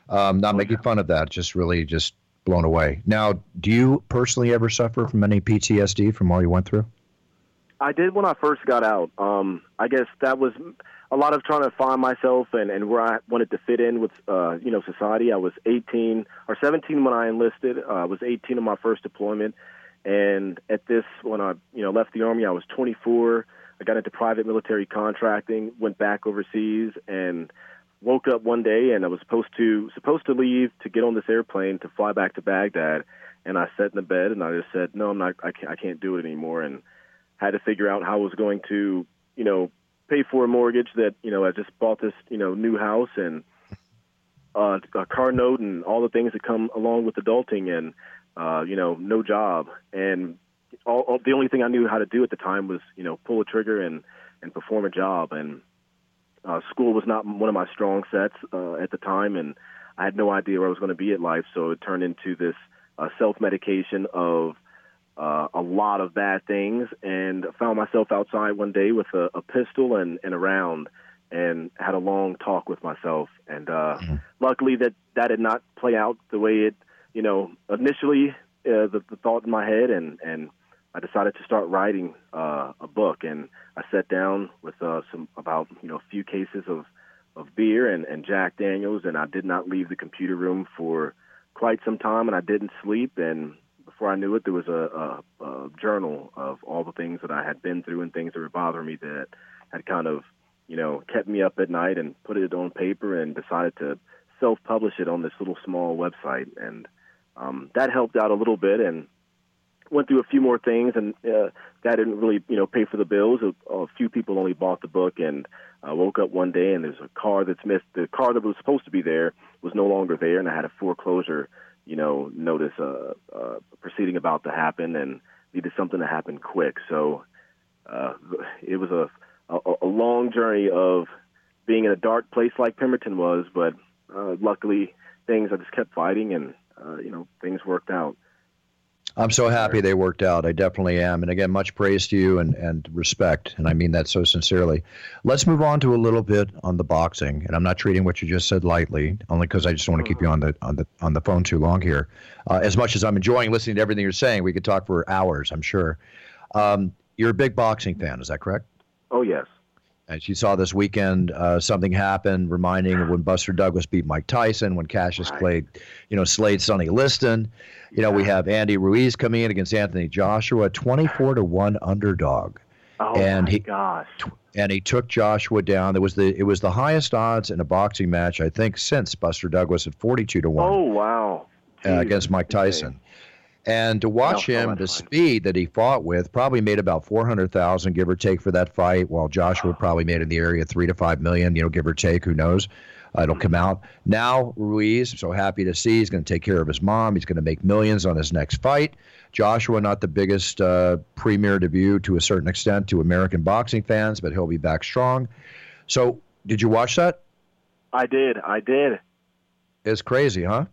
Um, not making fun of that, just really just blown away. Now, do you personally ever suffer from any PTSD from all you went through? I did when I first got out. Um, I guess that was a lot of trying to find myself and, and where I wanted to fit in with uh, you know society. I was 18 or 17 when I enlisted. Uh, I was 18 in my first deployment, and at this when I you know left the army, I was 24. I got into private military contracting, went back overseas, and woke up one day and I was supposed to supposed to leave to get on this airplane to fly back to Baghdad. And I sat in the bed and I just said, no, I'm not. I can't. I can't do it anymore. And had to figure out how I was going to, you know, pay for a mortgage that, you know, I just bought this, you know, new house and uh, a car note and all the things that come along with adulting and, uh, you know, no job. And all, all, the only thing I knew how to do at the time was, you know, pull a trigger and, and perform a job. And uh, school was not one of my strong sets uh, at the time. And I had no idea where I was going to be at life. So it turned into this uh, self medication of, uh, a lot of bad things and found myself outside one day with a, a pistol and, and a round and had a long talk with myself. And uh, luckily that that did not play out the way it, you know, initially uh, the, the thought in my head. And, and I decided to start writing uh, a book. And I sat down with uh, some about, you know, a few cases of, of beer and, and Jack Daniels. And I did not leave the computer room for quite some time and I didn't sleep. And before I knew it, there was a, a, a journal of all the things that I had been through and things that were bothering me that had kind of, you know, kept me up at night and put it on paper and decided to self-publish it on this little small website. And um, that helped out a little bit and went through a few more things and uh, that didn't really, you know, pay for the bills. A, a few people only bought the book and I woke up one day and there's a car that's missed. The car that was supposed to be there was no longer there and I had a foreclosure you know, notice a, a proceeding about to happen and needed something to happen quick. So uh, it was a, a, a long journey of being in a dark place like Pemberton was, but uh, luckily things I just kept fighting and uh, you know things worked out. I'm so happy they worked out. I definitely am. And again, much praise to you and, and respect. And I mean that so sincerely. Let's move on to a little bit on the boxing. And I'm not treating what you just said lightly, only because I just want to keep you on the on the on the phone too long here. Uh, as much as I'm enjoying listening to everything you're saying, we could talk for hours, I'm sure. Um, you're a big boxing fan, is that correct? Oh yes. As you saw this weekend, uh, something happened reminding of when Buster Douglas beat Mike Tyson, when Cassius Right. played, you know, slayed Sonny Liston. You know, we have Andy Ruiz coming in against Anthony Joshua, 24 to 1 underdog. Oh And my he- gosh. And he took Joshua down. It was the it was the highest odds in a boxing match, I think, since Buster Douglas at 42 to 1 Oh wow. uh, against Mike. Tyson. And to watch him, the speed that he fought with, probably made about four hundred thousand, give or take, for that fight. While Joshua probably made in the area three to five million, you know, give or take. Who knows? Uh, it'll come out now. Ruiz, so happy to see, he's going to take care of his mom. He's going to make millions on his next fight. Joshua, not the biggest uh, premier debut to a certain extent to American boxing fans, but he'll be back strong. So, did you watch that? I did. I did. It's crazy, huh?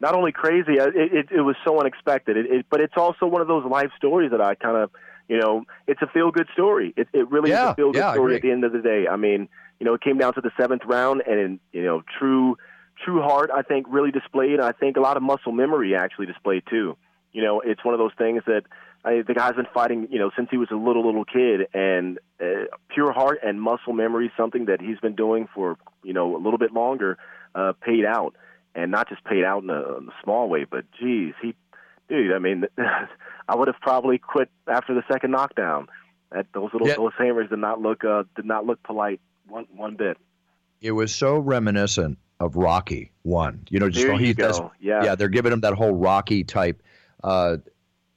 Not only crazy, uh, it, it, it was so unexpected. It, it, but it's also one of those life stories that I kind of, you know, it's a feel good story. It, it really Yeah, is a feel good yeah, story at the end of the day. I mean, you know, it came down to the seventh round, and you know, true, true heart. I think really displayed. I think a lot of muscle memory actually displayed too. You know, it's one of those things that I, the guy's been fighting, you know, since he was a little little kid, and uh, pure heart and muscle memory, something that he's been doing for you know a little bit longer, uh, paid out, and not just paid out in a, in a small way, but geez, he, dude, I mean, I would have probably quit after the second knockdown. That those little Yeah. those hammers did not look uh, did not look polite one one bit. It was so reminiscent of Rocky One. You know, just There he. Yeah. yeah, they're giving him that whole Rocky type uh,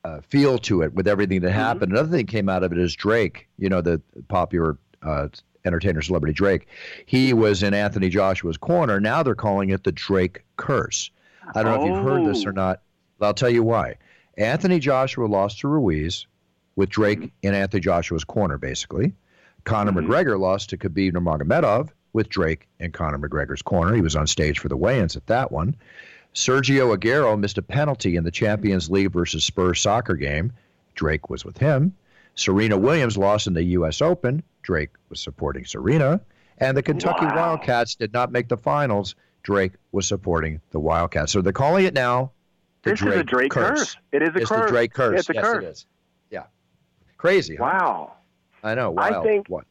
uh, feel to it with everything that Mm-hmm. happened. Another thing came out of it is Drake. You know, the popular uh, entertainer celebrity Drake. He was in Anthony Joshua's corner. Now they're calling it the Drake curse. I don't know if you've heard this or Oh. not. But I'll tell you why. Anthony Joshua lost to Ruiz with Drake Mm-hmm. in Anthony Joshua's corner, basically. Conor Mhm. McGregor lost to Khabib Nurmagomedov with Drake in Conor McGregor's corner. He was on stage for the weigh-ins at that one. Sergio Aguero missed a penalty in the Champions League versus Spurs soccer game. Drake was with him. Serena Williams lost in the U.S. Open. Drake was supporting Serena. And the Kentucky Wow. Wildcats did not make the finals. Drake was supporting the Wildcats. So they're calling it now the This Drake is a Drake curse. curse. It is a It's curse. the Drake curse. It's a yes, curse. it is. Yeah. Crazy. huh? Wow. I know. I think- what?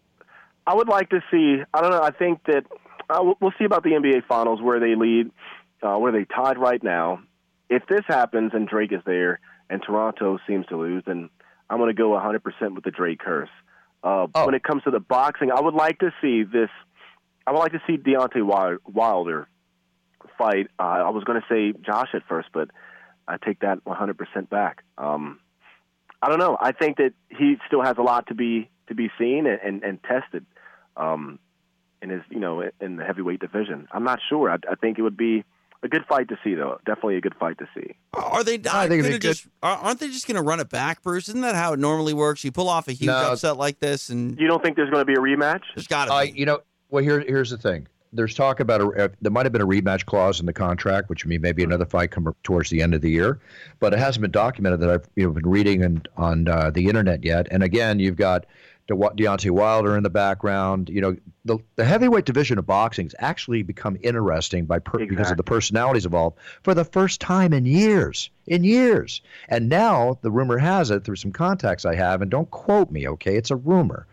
I would like to see. I don't know. I think that uh, we'll- we'll see about the NBA Finals where they lead, uh, where they tied right now. If this happens and Drake is there and Toronto seems to lose, then I'm going to go 100% with the Drake curse. Uh, Oh. When it comes to the boxing, I would like to see this. I would like to see Deontay Wilder fight. Uh, I was going to say Josh at first, but I take that 100% back. Um, I don't know. I think that he still has a lot to be to be seen and, and, and tested um, in his you know in the heavyweight division. I'm not sure. I, I think it would be a good fight to see, though. Definitely a good fight to see. Are they? I think they just are- aren't they just going to run it back, Bruce? Isn't that how it normally works? You pull off a huge No. upset like this, and You don't think there's going to be a rematch? there's got to Uh, you know, well, here, here's the thing. There's talk about a, uh, there might have been a rematch clause in the contract, which would mean maybe another fight come towards the end of the year, but it hasn't been documented that I've you know been reading and on uh, the internet yet. And again, you've got De- Deontay Wilder in the background. You know, the the heavyweight division of boxing has actually become interesting by per, because of the personalities involved for the first time in years, in years. And now the rumor has it through some contacts I have, and don't quote me, okay? It's a rumor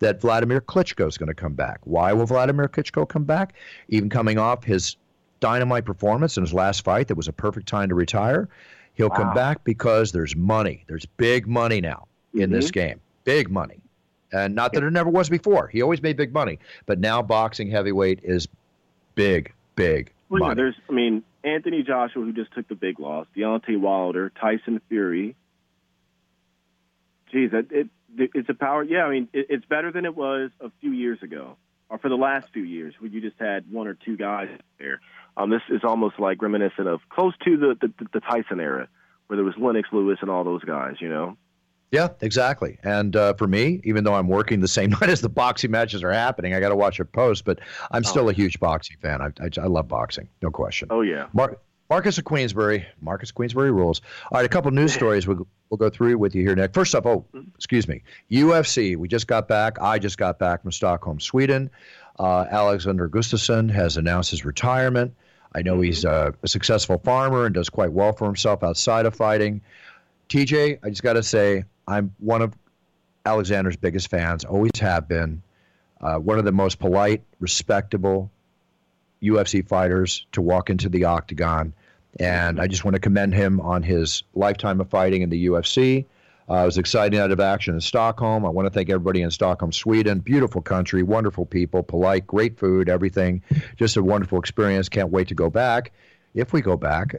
that Vladimir Klitschko is going to come back. Why will Vladimir Klitschko come back? Even coming off his dynamite performance in his last fight, that was a perfect time to retire. He'll come back because there's money. There's big money now in this mm-hmm. game. Big money. And not that it never was before. He always made big money. But now boxing heavyweight is big, big Well, yeah, money. there's, I mean, Anthony Joshua, who just took the big loss, Deontay Wilder, Tyson Fury. Geez, it, it it's a power. Yeah, I mean, it, it's better than it was a few years ago, or for the last few years, where you just had one or two guys there. Um, this is almost like reminiscent of close to the the, the Tyson era, where there was Lennox Lewis and all those guys. You know. Yeah, exactly. And uh, for me, even though I'm working the same night as the boxing matches are happening, I got to watch it post. But I'm still a huge boxing fan. I, I, I love boxing, no question. Oh yeah. Mar- Marquess of Queensberry. Marquess of Queensberry rules. All right, a couple news stories we'll, we'll go through with you here, Nick. First up, oh, excuse me, UFC. We just got back. I just got back from Stockholm, Sweden. Uh, Alexander Gustafsson has announced his retirement. I know he's uh, a successful farmer and does quite well for himself outside of fighting. TJ, I just got to say, I'm one of Alexander's biggest fans, always have been. Uh, one of the most polite, respectable UFC fighters to walk into the octagon. And I just want to commend him on his lifetime of fighting in the UFC. Uh, it was exciting out of action in Stockholm. I want to thank everybody in Stockholm, Sweden. Beautiful country, wonderful people, polite, great food, everything. Just a wonderful experience. Can't wait to go back. If we go back,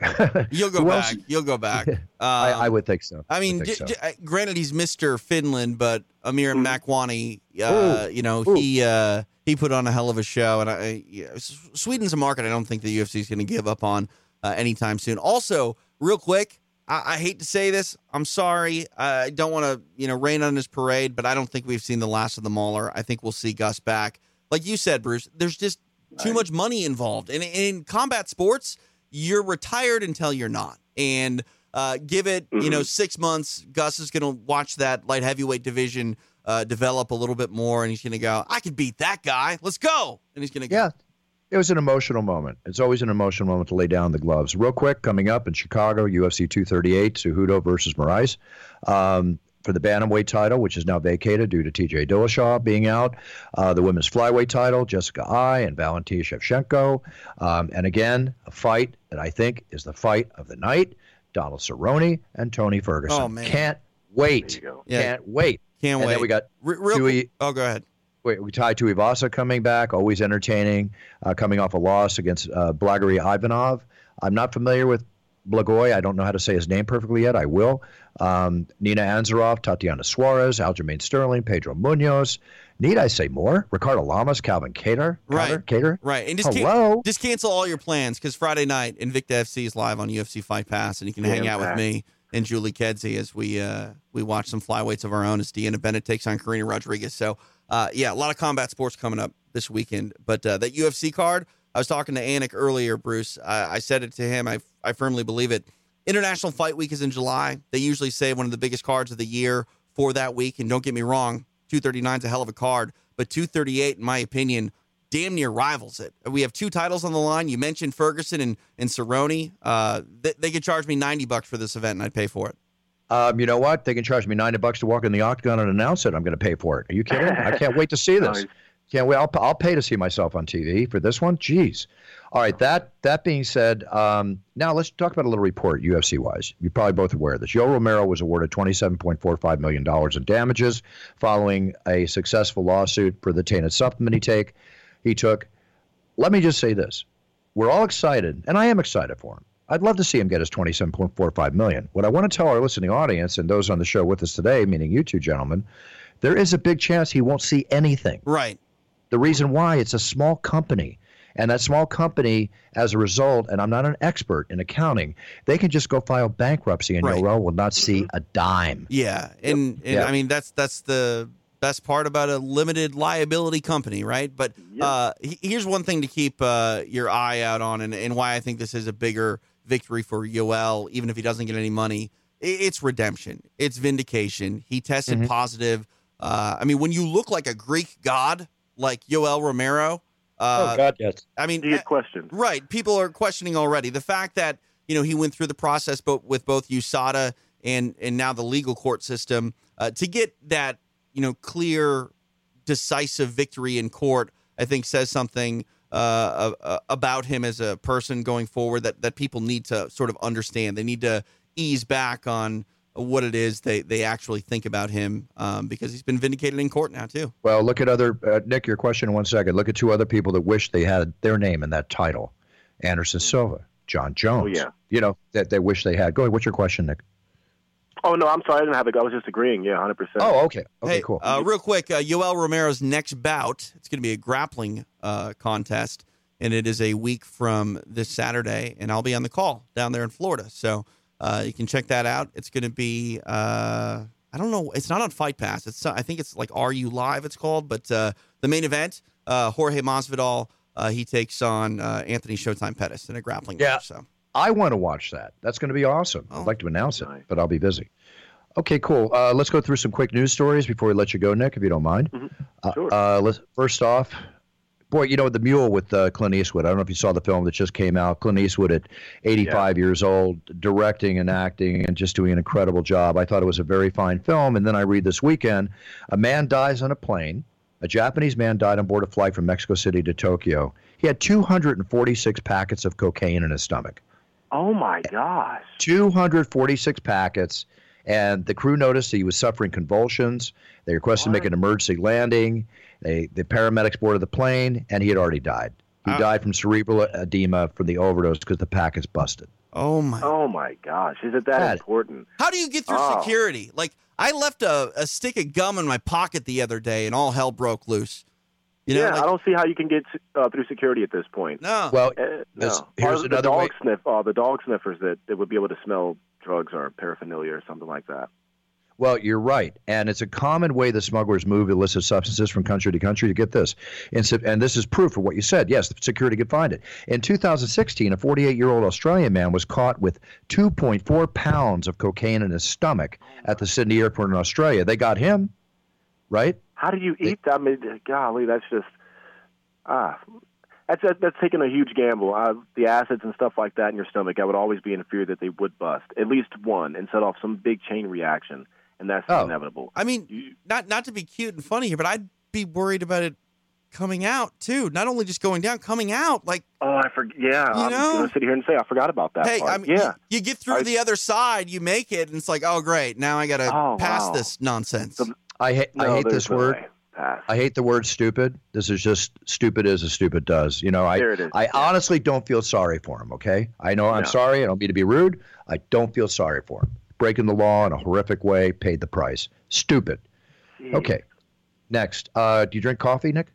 You'll go back. else? You'll go back. Um, I, I would think so. I mean, would think j- so. j- uh, granted, he's Mister Finland, but Amir Makwani, uh, you know, Ooh. he uh, he put on a hell of a show, and I, I yeah, Sweden's a market I don't think the UFC is going to give up on uh, anytime soon. Also, real quick, I, I hate to say this, I'm sorry, I don't want to you know rain on his parade, but I don't think we've seen the last of the Mauler. I think we'll see Gus back, like you said, Bruce. There's just too much money involved, and in combat sports you're retired until you're not. And uh, give it, you know, six months. Gus is going to watch that light heavyweight division uh, develop a little bit more, and he's going to go, I can beat that guy. Let's go. And he's going to go. Yeah. It was an emotional moment. It's always an emotional moment to lay down the gloves. Real quick, coming up in Chicago, UFC 238, Cejudo versus Moraes. Um, for the bantamweight title, which is now vacated due to TJ Dillashaw being out. Uh, the women's flyweight title, Jessica Eye and Valentina Shevchenko. Um, and again, a fight that I think is the fight of the night. Donald Cerrone and Tony Ferguson. Oh, man. Can't wait. There you go. Yeah. Can't wait. Can't and wait. then we got Re- real Dewey- Oh, go ahead. Wait, we Tai Tuivasa coming back, always entertaining, uh, coming off a loss against uh, Blagoy Ivanov. I'm not familiar with Blagoy. I don't know how to say his name perfectly yet. I will. Um, Nina Ansaroff, Tatiana Suarez, Aljamain Sterling, Pedro Munhoz. Need I say more? Ricardo Lamas, Calvin Kattar. Right. Kattar. Right. And just, can- Hello. just cancel all your plans because Friday night, Invicta FC is live on UFC Fight Pass, and you can hang out with me and Julie Kedzie as we uh, we watch some flyweights of our own as Deanna Bennett takes on Karina Rodriguez. So, uh, yeah, a lot of combat sports coming up this weekend. But uh, that UFC card, I was talking to Anik earlier, Bruce. I, I said it to him. I, I firmly believe it. International Fight Week is in July. They usually say one of the biggest cards of the year for that week. And don't get me wrong, 239 is a hell of a card, but 238, in my opinion, damn near rivals it. We have two titles on the line. You mentioned Ferguson and, and Cerrone. Uh, they, they could charge me 90 bucks for this event, and I'd pay for it. Um, you know what? They can charge me 90 bucks to walk in the octagon and announce it. I'm going to pay for it. Are you kidding? I can't wait to see this. Can't wait. I'll, I'll pay to see myself on TV for this one. Jeez. All right. That that being said, um, now let's talk about a little report UFC wise. You're probably both aware of this. Yoel Romero was awarded $27.45 million in damages following a successful lawsuit for the tainted supplement he take he took. Let me just say this: we're all excited, and I am excited for him. I'd love to see him get his 27.45 million. What I want to tell our listening audience and those on the show with us today, meaning you two gentlemen, there is a big chance he won't see anything. Right. The reason why it's a small company. And that small company, as a result, and I'm not an expert in accounting, they can just go file bankruptcy and Right. Yoel will not see a dime. Yeah, and and Yeah. I mean that's that's the best part about a limited liability company, right? But uh, here's one thing to keep uh, your eye out on, and, and why I think this is a bigger victory for Yoel, even if he doesn't get any money. It's redemption. It's vindication. He tested Mm-hmm. positive. Uh, I mean, when you look like a Greek god like Yoel Romero, uh, Oh, God, yes. I mean, He had questions. Right. People are questioning already the fact that you know he went through the process, but with both USADA and and now the legal court system uh, to get that you know clear, decisive victory in court. I think says something uh, uh, about him as a person going forward that that people need to sort of understand. They need to ease back on what it is they they actually think about him um, because he's been vindicated in court now too. Well, look at other uh, Nick. Your question in one second. Look at two other people that wish they had their name in that title: Anderson Silva, Jon Jones. Oh, yeah. You know that they wish they had. Go ahead. What's your question, Nick? Oh no, I'm sorry. I didn't have a. I was just agreeing. Yeah, hundred percent. Oh, okay. Okay, hey, cool. Uh, real quick, uh, Yoel Romero's next bout. It's going to be a grappling uh, contest, and it is a week from this Saturday. And I'll be on the call down there in Florida, so uh, you can check that out. It's going to be. Uh, I don't know. It's not on Fight Pass. It's. I think it's like Are You Live? It's called. But uh, the main event, uh, Jorge Masvidal. Uh, he takes on uh, Anthony Showtime Pettis in a grappling Yeah. match. So I want to watch that. That's going to be awesome. Oh, I'd like to announce it, but I'll be busy. Okay, cool. Uh, let's go through some quick news stories before we let you go, Nick, if you don't mind. Uh, Sure. Uh, let's first off, boy, you know the mule with uh, Clint Eastwood. I don't know if you saw the film that just came out. Clint Eastwood at 85 years old, directing and acting and just doing an incredible job. I thought it was a very fine film. And then I read this weekend, a man dies on a plane. A Japanese man died on board a flight from Mexico City to Tokyo. He had 246 packets of cocaine in his stomach. Oh my gosh. 246 packets, and the crew noticed he was suffering convulsions. They requested to make an emergency landing. They, the paramedics boarded the plane, and he had already died. He Ah. died from cerebral edema from the overdose because the packets busted. oh my Oh my gosh. Is it that Bad. important? How do you get through Oh. security? Like I left a, a stick of gum in my pocket the other day, and all hell broke loose. You know, yeah, like, I don't see how you can get uh, through security at this point. no. Well, Uh, no. here's the another dog way. sniff. Uh, the dog sniffers that, that would be able to smell drugs or paraphernalia or something like that. Well, you're right, and it's a common way the smugglers move illicit substances from country to country. To get this, and, so- and this is proof of what you said. Yes, the security could find it. In 2016, a 48-year-old Australian man was caught with 2.4 pounds of cocaine in his stomach at the Sydney airport in Australia. They got him, right? How do you eat that? I mean, golly, that's just ah, that's that's, that's taking a huge gamble. Uh, the acids and stuff like that in your stomach, I would always be in fear that they would bust at least one and set off some big chain reaction, and that's Oh. inevitable. I mean, You- not not to be cute and funny here, but I'd be worried about it coming out too. Not only just going down, coming out. Like, Oh, I forget. Yeah, You I'm know? gonna sit here and say I forgot about that. hey, part. I mean, yeah, you, you get through I- the other side, you make it, and it's like, oh great, now I got to Oh, pass wow. this nonsense. The- I, ha- I hate this no word. way. Pass. I hate the word stupid. This is just stupid as a stupid does. You know, I There it is. I Yeah. honestly don't feel sorry for him. Okay, I know I'm No. sorry. I don't mean to be rude. I don't feel sorry for him. Breaking the law in a horrific way, paid the price. Stupid. Jeez. Okay. Next, uh, do you drink coffee, Nick?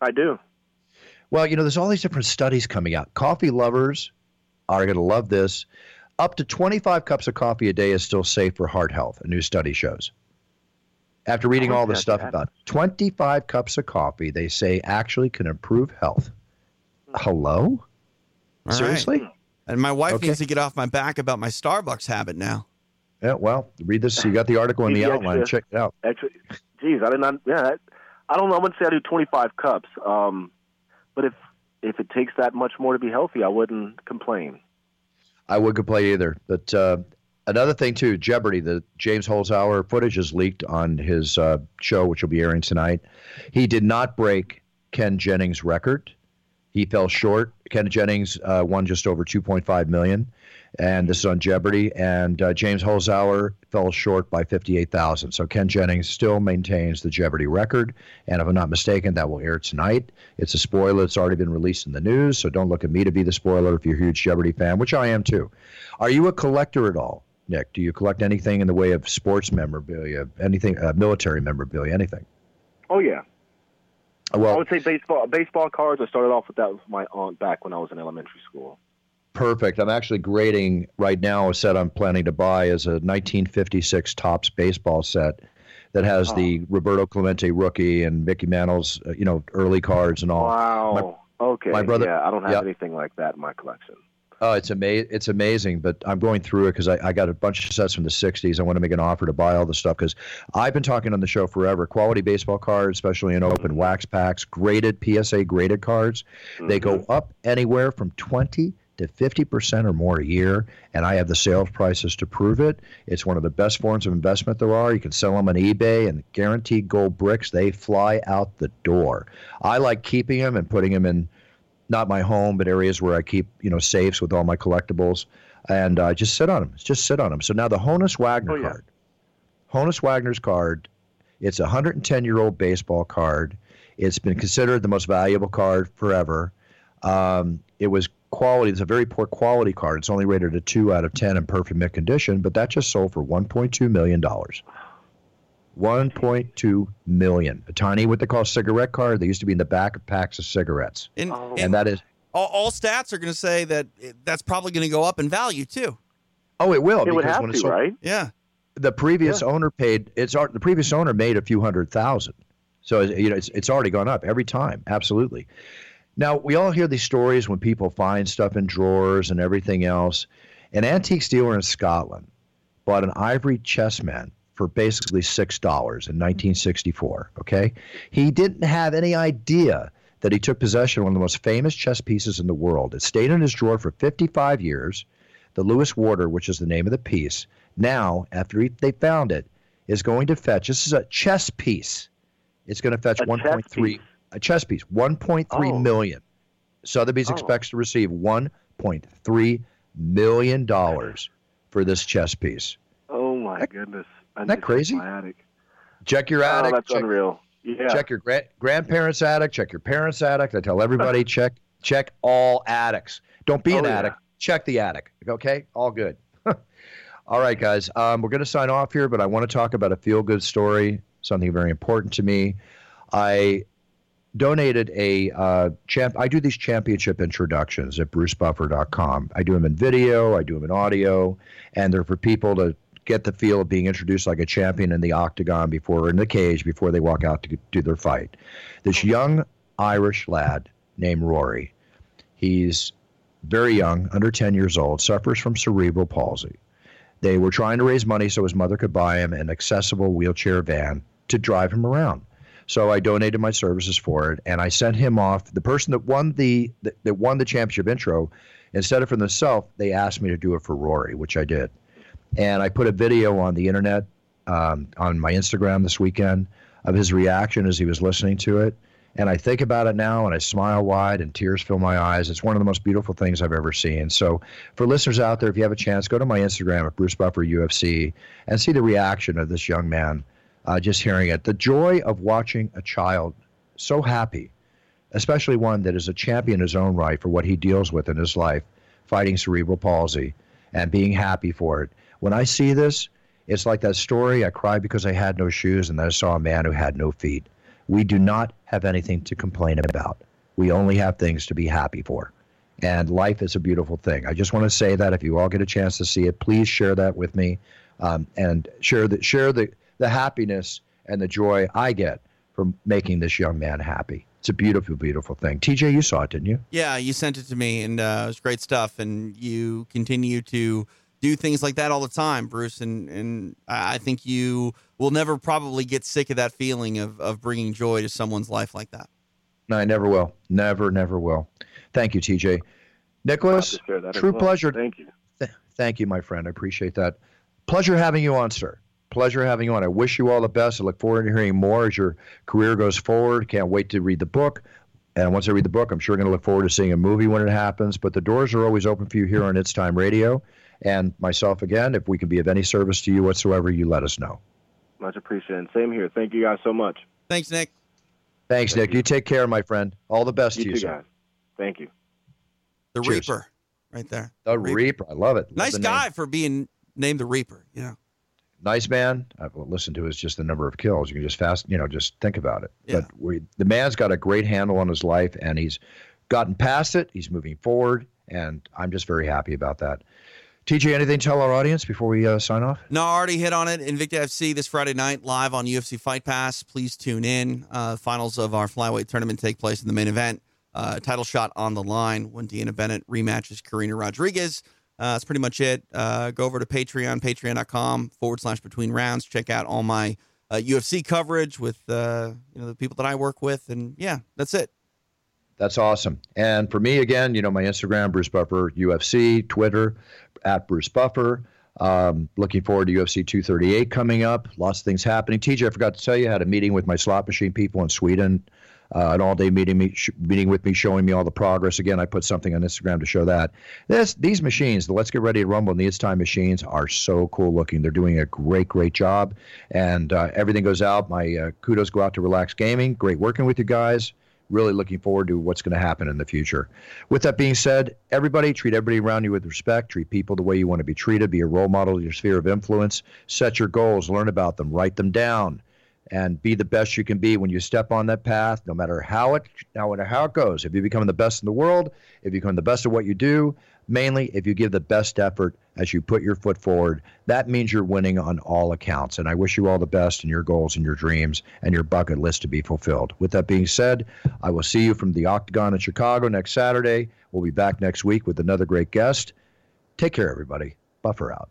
I do. Well, you know, there's all these different studies coming out. Coffee lovers are going to love this. Up to 25 cups of coffee a day is still safe for heart health, a new study shows. After reading all this stuff bad? about 25 cups of coffee, they say actually can improve health. Hello? All right. Seriously? And my wife Okay. needs to get off my back about my Starbucks habit now. Yeah, well, read this. You got the article in the outline. extra. Check it out. Actually, geez, I did not. Yeah, I don't know. I wouldn't say I do 25 cups. Um, but if if it takes that much more to be healthy, I wouldn't complain. I wouldn't complain either. But uh, another thing too, Jeopardy. The James Holzhauer footage is leaked on his uh, show, which will be airing tonight. He did not break Ken Jennings' record. He fell short. Ken Jennings uh, won just over 2.5 million, and this is on Jeopardy. And uh, James Holzhauer fell short by 58,000. So Ken Jennings still maintains the Jeopardy record. And if I'm not mistaken, that will air tonight. It's a spoiler. It's already been released in the news, so don't look at me to be the spoiler if you're a huge Jeopardy fan, which I am too. Are you a collector at all, Nick? Do you collect anything in the way of sports memorabilia, anything, uh, military memorabilia, anything? Oh yeah, Well, I would say baseball. Baseball cards. I started off with that with my aunt back when I was in elementary school. Perfect. I'm actually grading right now a set I'm planning to buy is a 1956 Topps baseball set that has the Roberto Clemente rookie and Mickey Mantle's, uh, you know, early cards and all. Wow. okay. my brother- Yeah, I don't have yeah. anything like that in my collection. Oh, it's amazing! It's amazing, but I'm going through it because I, I got a bunch of sets from the '60s. I want to make an offer to buy all the stuff because I've been talking on the show forever. Quality baseball cards, especially in open wax packs, graded PSA graded cards, they go up anywhere from 20 to 50 percent or more a year, and I have the sales prices to prove it. It's one of the best forms of investment there are. You can sell them on eBay, and guaranteed gold bricks they fly out the door. I like keeping them and putting them in not my home, but areas where I keep, you know, safes with all my collectibles, and uh, just sit on them. Just sit on them. So now the Honus Wagner Oh, yeah. card, Honus Wagner's card, it's a 110 year old baseball card. It's been considered the most valuable card forever. Um, it was quality. It's a very poor quality card. It's only rated a two out of 10 in perfect mint condition, but that just sold for 1.2 million dollars. 1.2 million. A tiny what they call cigarette card. They used to be in the back of packs of cigarettes, And, Oh. and and that is all, all stats are going to say that that's probably going to go up in value too. Oh, it will. It would because have when to, it's sold- right? Yeah. The previous owner paid. It's the previous owner made a few hundred thousand. So you know, it's it's already gone up every time. Absolutely. Now we all hear these stories when people find stuff in drawers and everything else. An antique dealer in Scotland bought an ivory chessman for basically six dollars in 1964. Okay, he didn't have any idea that he took possession of one of the most famous chess pieces in the world. It stayed in his drawer for 55 years. The Lewis Warder, which is the name of the piece, now after he, they found it, is going to fetch. This is a chess piece. It's going to fetch 1.3 piece? A chess piece, 1.3 Oh. million. Sotheby's Oh. expects to receive 1.3 million dollars for this chess piece. Oh my goodness! I Isn't that crazy? Check your attic. Oh, attic. that's check, unreal. Yeah. check your gra- grandparents' attic. Check your parents' attic. I tell everybody check check all attics. Don't be an Oh, yeah. attic. Check the attic. Okay, all good. all right, guys. Um, we're going to sign off here, but I want to talk about a feel good story. Something very important to me. I donated a uh, champ. I do these championship introductions at brucebuffer.com. I do them in video, I do them in audio, and they're for people to get the feel of being introduced like a champion in the octagon before in the cage before they walk out to do their fight. This young Irish lad named Rory, he's very young, under 10 years old, suffers from cerebral palsy. They were trying to raise money so his mother could buy him an accessible wheelchair van to drive him around. So I donated my services for it, and I sent him off. The person that won the that, that won the championship intro, instead of for themselves, they asked me to do it for Rory, which I did. And I put a video on the internet um, on my Instagram this weekend of his reaction as he was listening to it. And I think about it now and I smile wide and tears fill my eyes. It's one of the most beautiful things I've ever seen. So, for listeners out there, if you have a chance, go to my Instagram at Bruce Buffer UFC and see the reaction of this young man uh, just hearing it. The joy of watching a child so happy, especially one that is a champion in his own right for what he deals with in his life, fighting cerebral palsy and being happy for it. When I see this, it's like that story I cried because I had no shoes and then I saw a man who had no feet. We do not have anything to complain about. We only have things to be happy for. And life is a beautiful thing. I just want to say that if you all get a chance to see it, please share that with me um, and share the share the, the happiness and the joy I get from making this young man happy. It's a beautiful, beautiful thing. TJ, you saw it, didn't you? Yeah, you sent it to me, and uh, it was great stuff. And you continue to do things like that all the time, Bruce. And and I think you will never probably get sick of that feeling of of bringing joy to someone's life like that. No, I never will. Never, never will. Thank you, TJ. Nicholas, true well. pleasure. Thank you. Th- thank you, my friend. I appreciate that. Pleasure having you on, sir. Pleasure having you on. I wish you all the best. I look forward to hearing more as your career goes forward. Can't wait to read the book. And once I read the book, I'm sure going to look forward to seeing a movie when it happens. But the doors are always open for you here on It's Time Radio. And myself again, if we can be of any service to you whatsoever, you let us know. Much appreciated. Same here. Thank you guys so much. Thanks, Nick. Thanks, Thank Nick. you. You take care, my friend. All the best You to you, too, sir. guys. Thank you. The Cheers. Reaper, right there. The Reaper. I love it. Love Nice the name. guy for being named the Reaper. Yeah. Nice man. I've listened to is just the number of kills. You can just fast, you know, just think about it. Yeah. But we, the man's got a great handle on his life, and he's gotten past it. He's moving forward, and I'm just very happy about that. TJ, anything to tell our audience before we uh, sign off? No, I already hit on it. Invicta FC this Friday night live on UFC Fight Pass. Please tune in. Uh, finals of our flyweight tournament take place in the main event. Uh, title shot on the line when Deanna Bennett rematches Karina Rodriguez. Uh, that's pretty much it. Uh, go over to Patreon, patreon.com forward slash between rounds. Check out all my uh, UFC coverage with uh, you know the people that I work with, and yeah, that's it. That's awesome. And for me, again, you know, my Instagram, Bruce Buffer UFC, Twitter, at Bruce Buffer. Um, looking forward to UFC 238 coming up. Lots of things happening. TJ, I forgot to tell you, I had a meeting with my slot machine people in Sweden. Uh, an all-day meeting, me, sh- meeting with me, showing me all the progress. Again, I put something on Instagram to show that. This, these machines, the Let's Get Ready to Rumble and the It's Time machines, are so cool looking. They're doing a great, great job, and uh, everything goes out. My uh, kudos go out to Relax Gaming. Great working with you guys really looking forward to what's going to happen in the future. With that being said, everybody treat everybody around you with respect, treat people the way you want to be treated, be a role model in your sphere of influence, set your goals, learn about them, write them down, and be the best you can be when you step on that path, no matter how it no matter how it goes. If you become the best in the world, if you become the best at what you do, mainly if you give the best effort as you put your foot forward, that means you're winning on all accounts. And I wish you all the best in your goals and your dreams and your bucket list to be fulfilled. With that being said, I will see you from the Octagon in Chicago next Saturday. We'll be back next week with another great guest. Take care, everybody. Buffer out.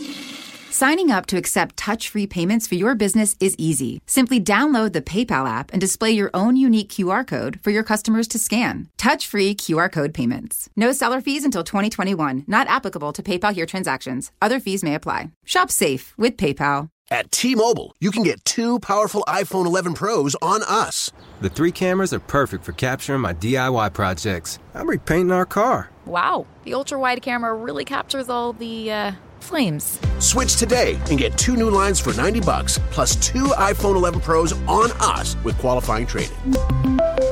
Signing up to accept touch free payments for your business is easy. Simply download the PayPal app and display your own unique QR code for your customers to scan. Touch free QR code payments. No seller fees until 2021, not applicable to PayPal here transactions. Other fees may apply. Shop safe with PayPal. At T-Mobile, you can get two powerful iPhone 11 Pros on us. The three cameras are perfect for capturing my DIY projects. I'm repainting our car. Wow, the ultra wide camera really captures all the uh, flames. Switch today and get two new lines for 90 bucks plus two iPhone 11 Pros on us with qualifying trade-in.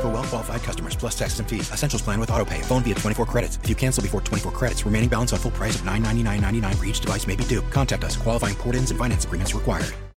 For well qualified customers plus taxes and fees. Essentials plan with autopay. Phone via 24 credits. If you cancel before 24 credits, remaining balance on full price of $999.99 for each device may be due. Contact us. Qualifying port ins and finance agreements required.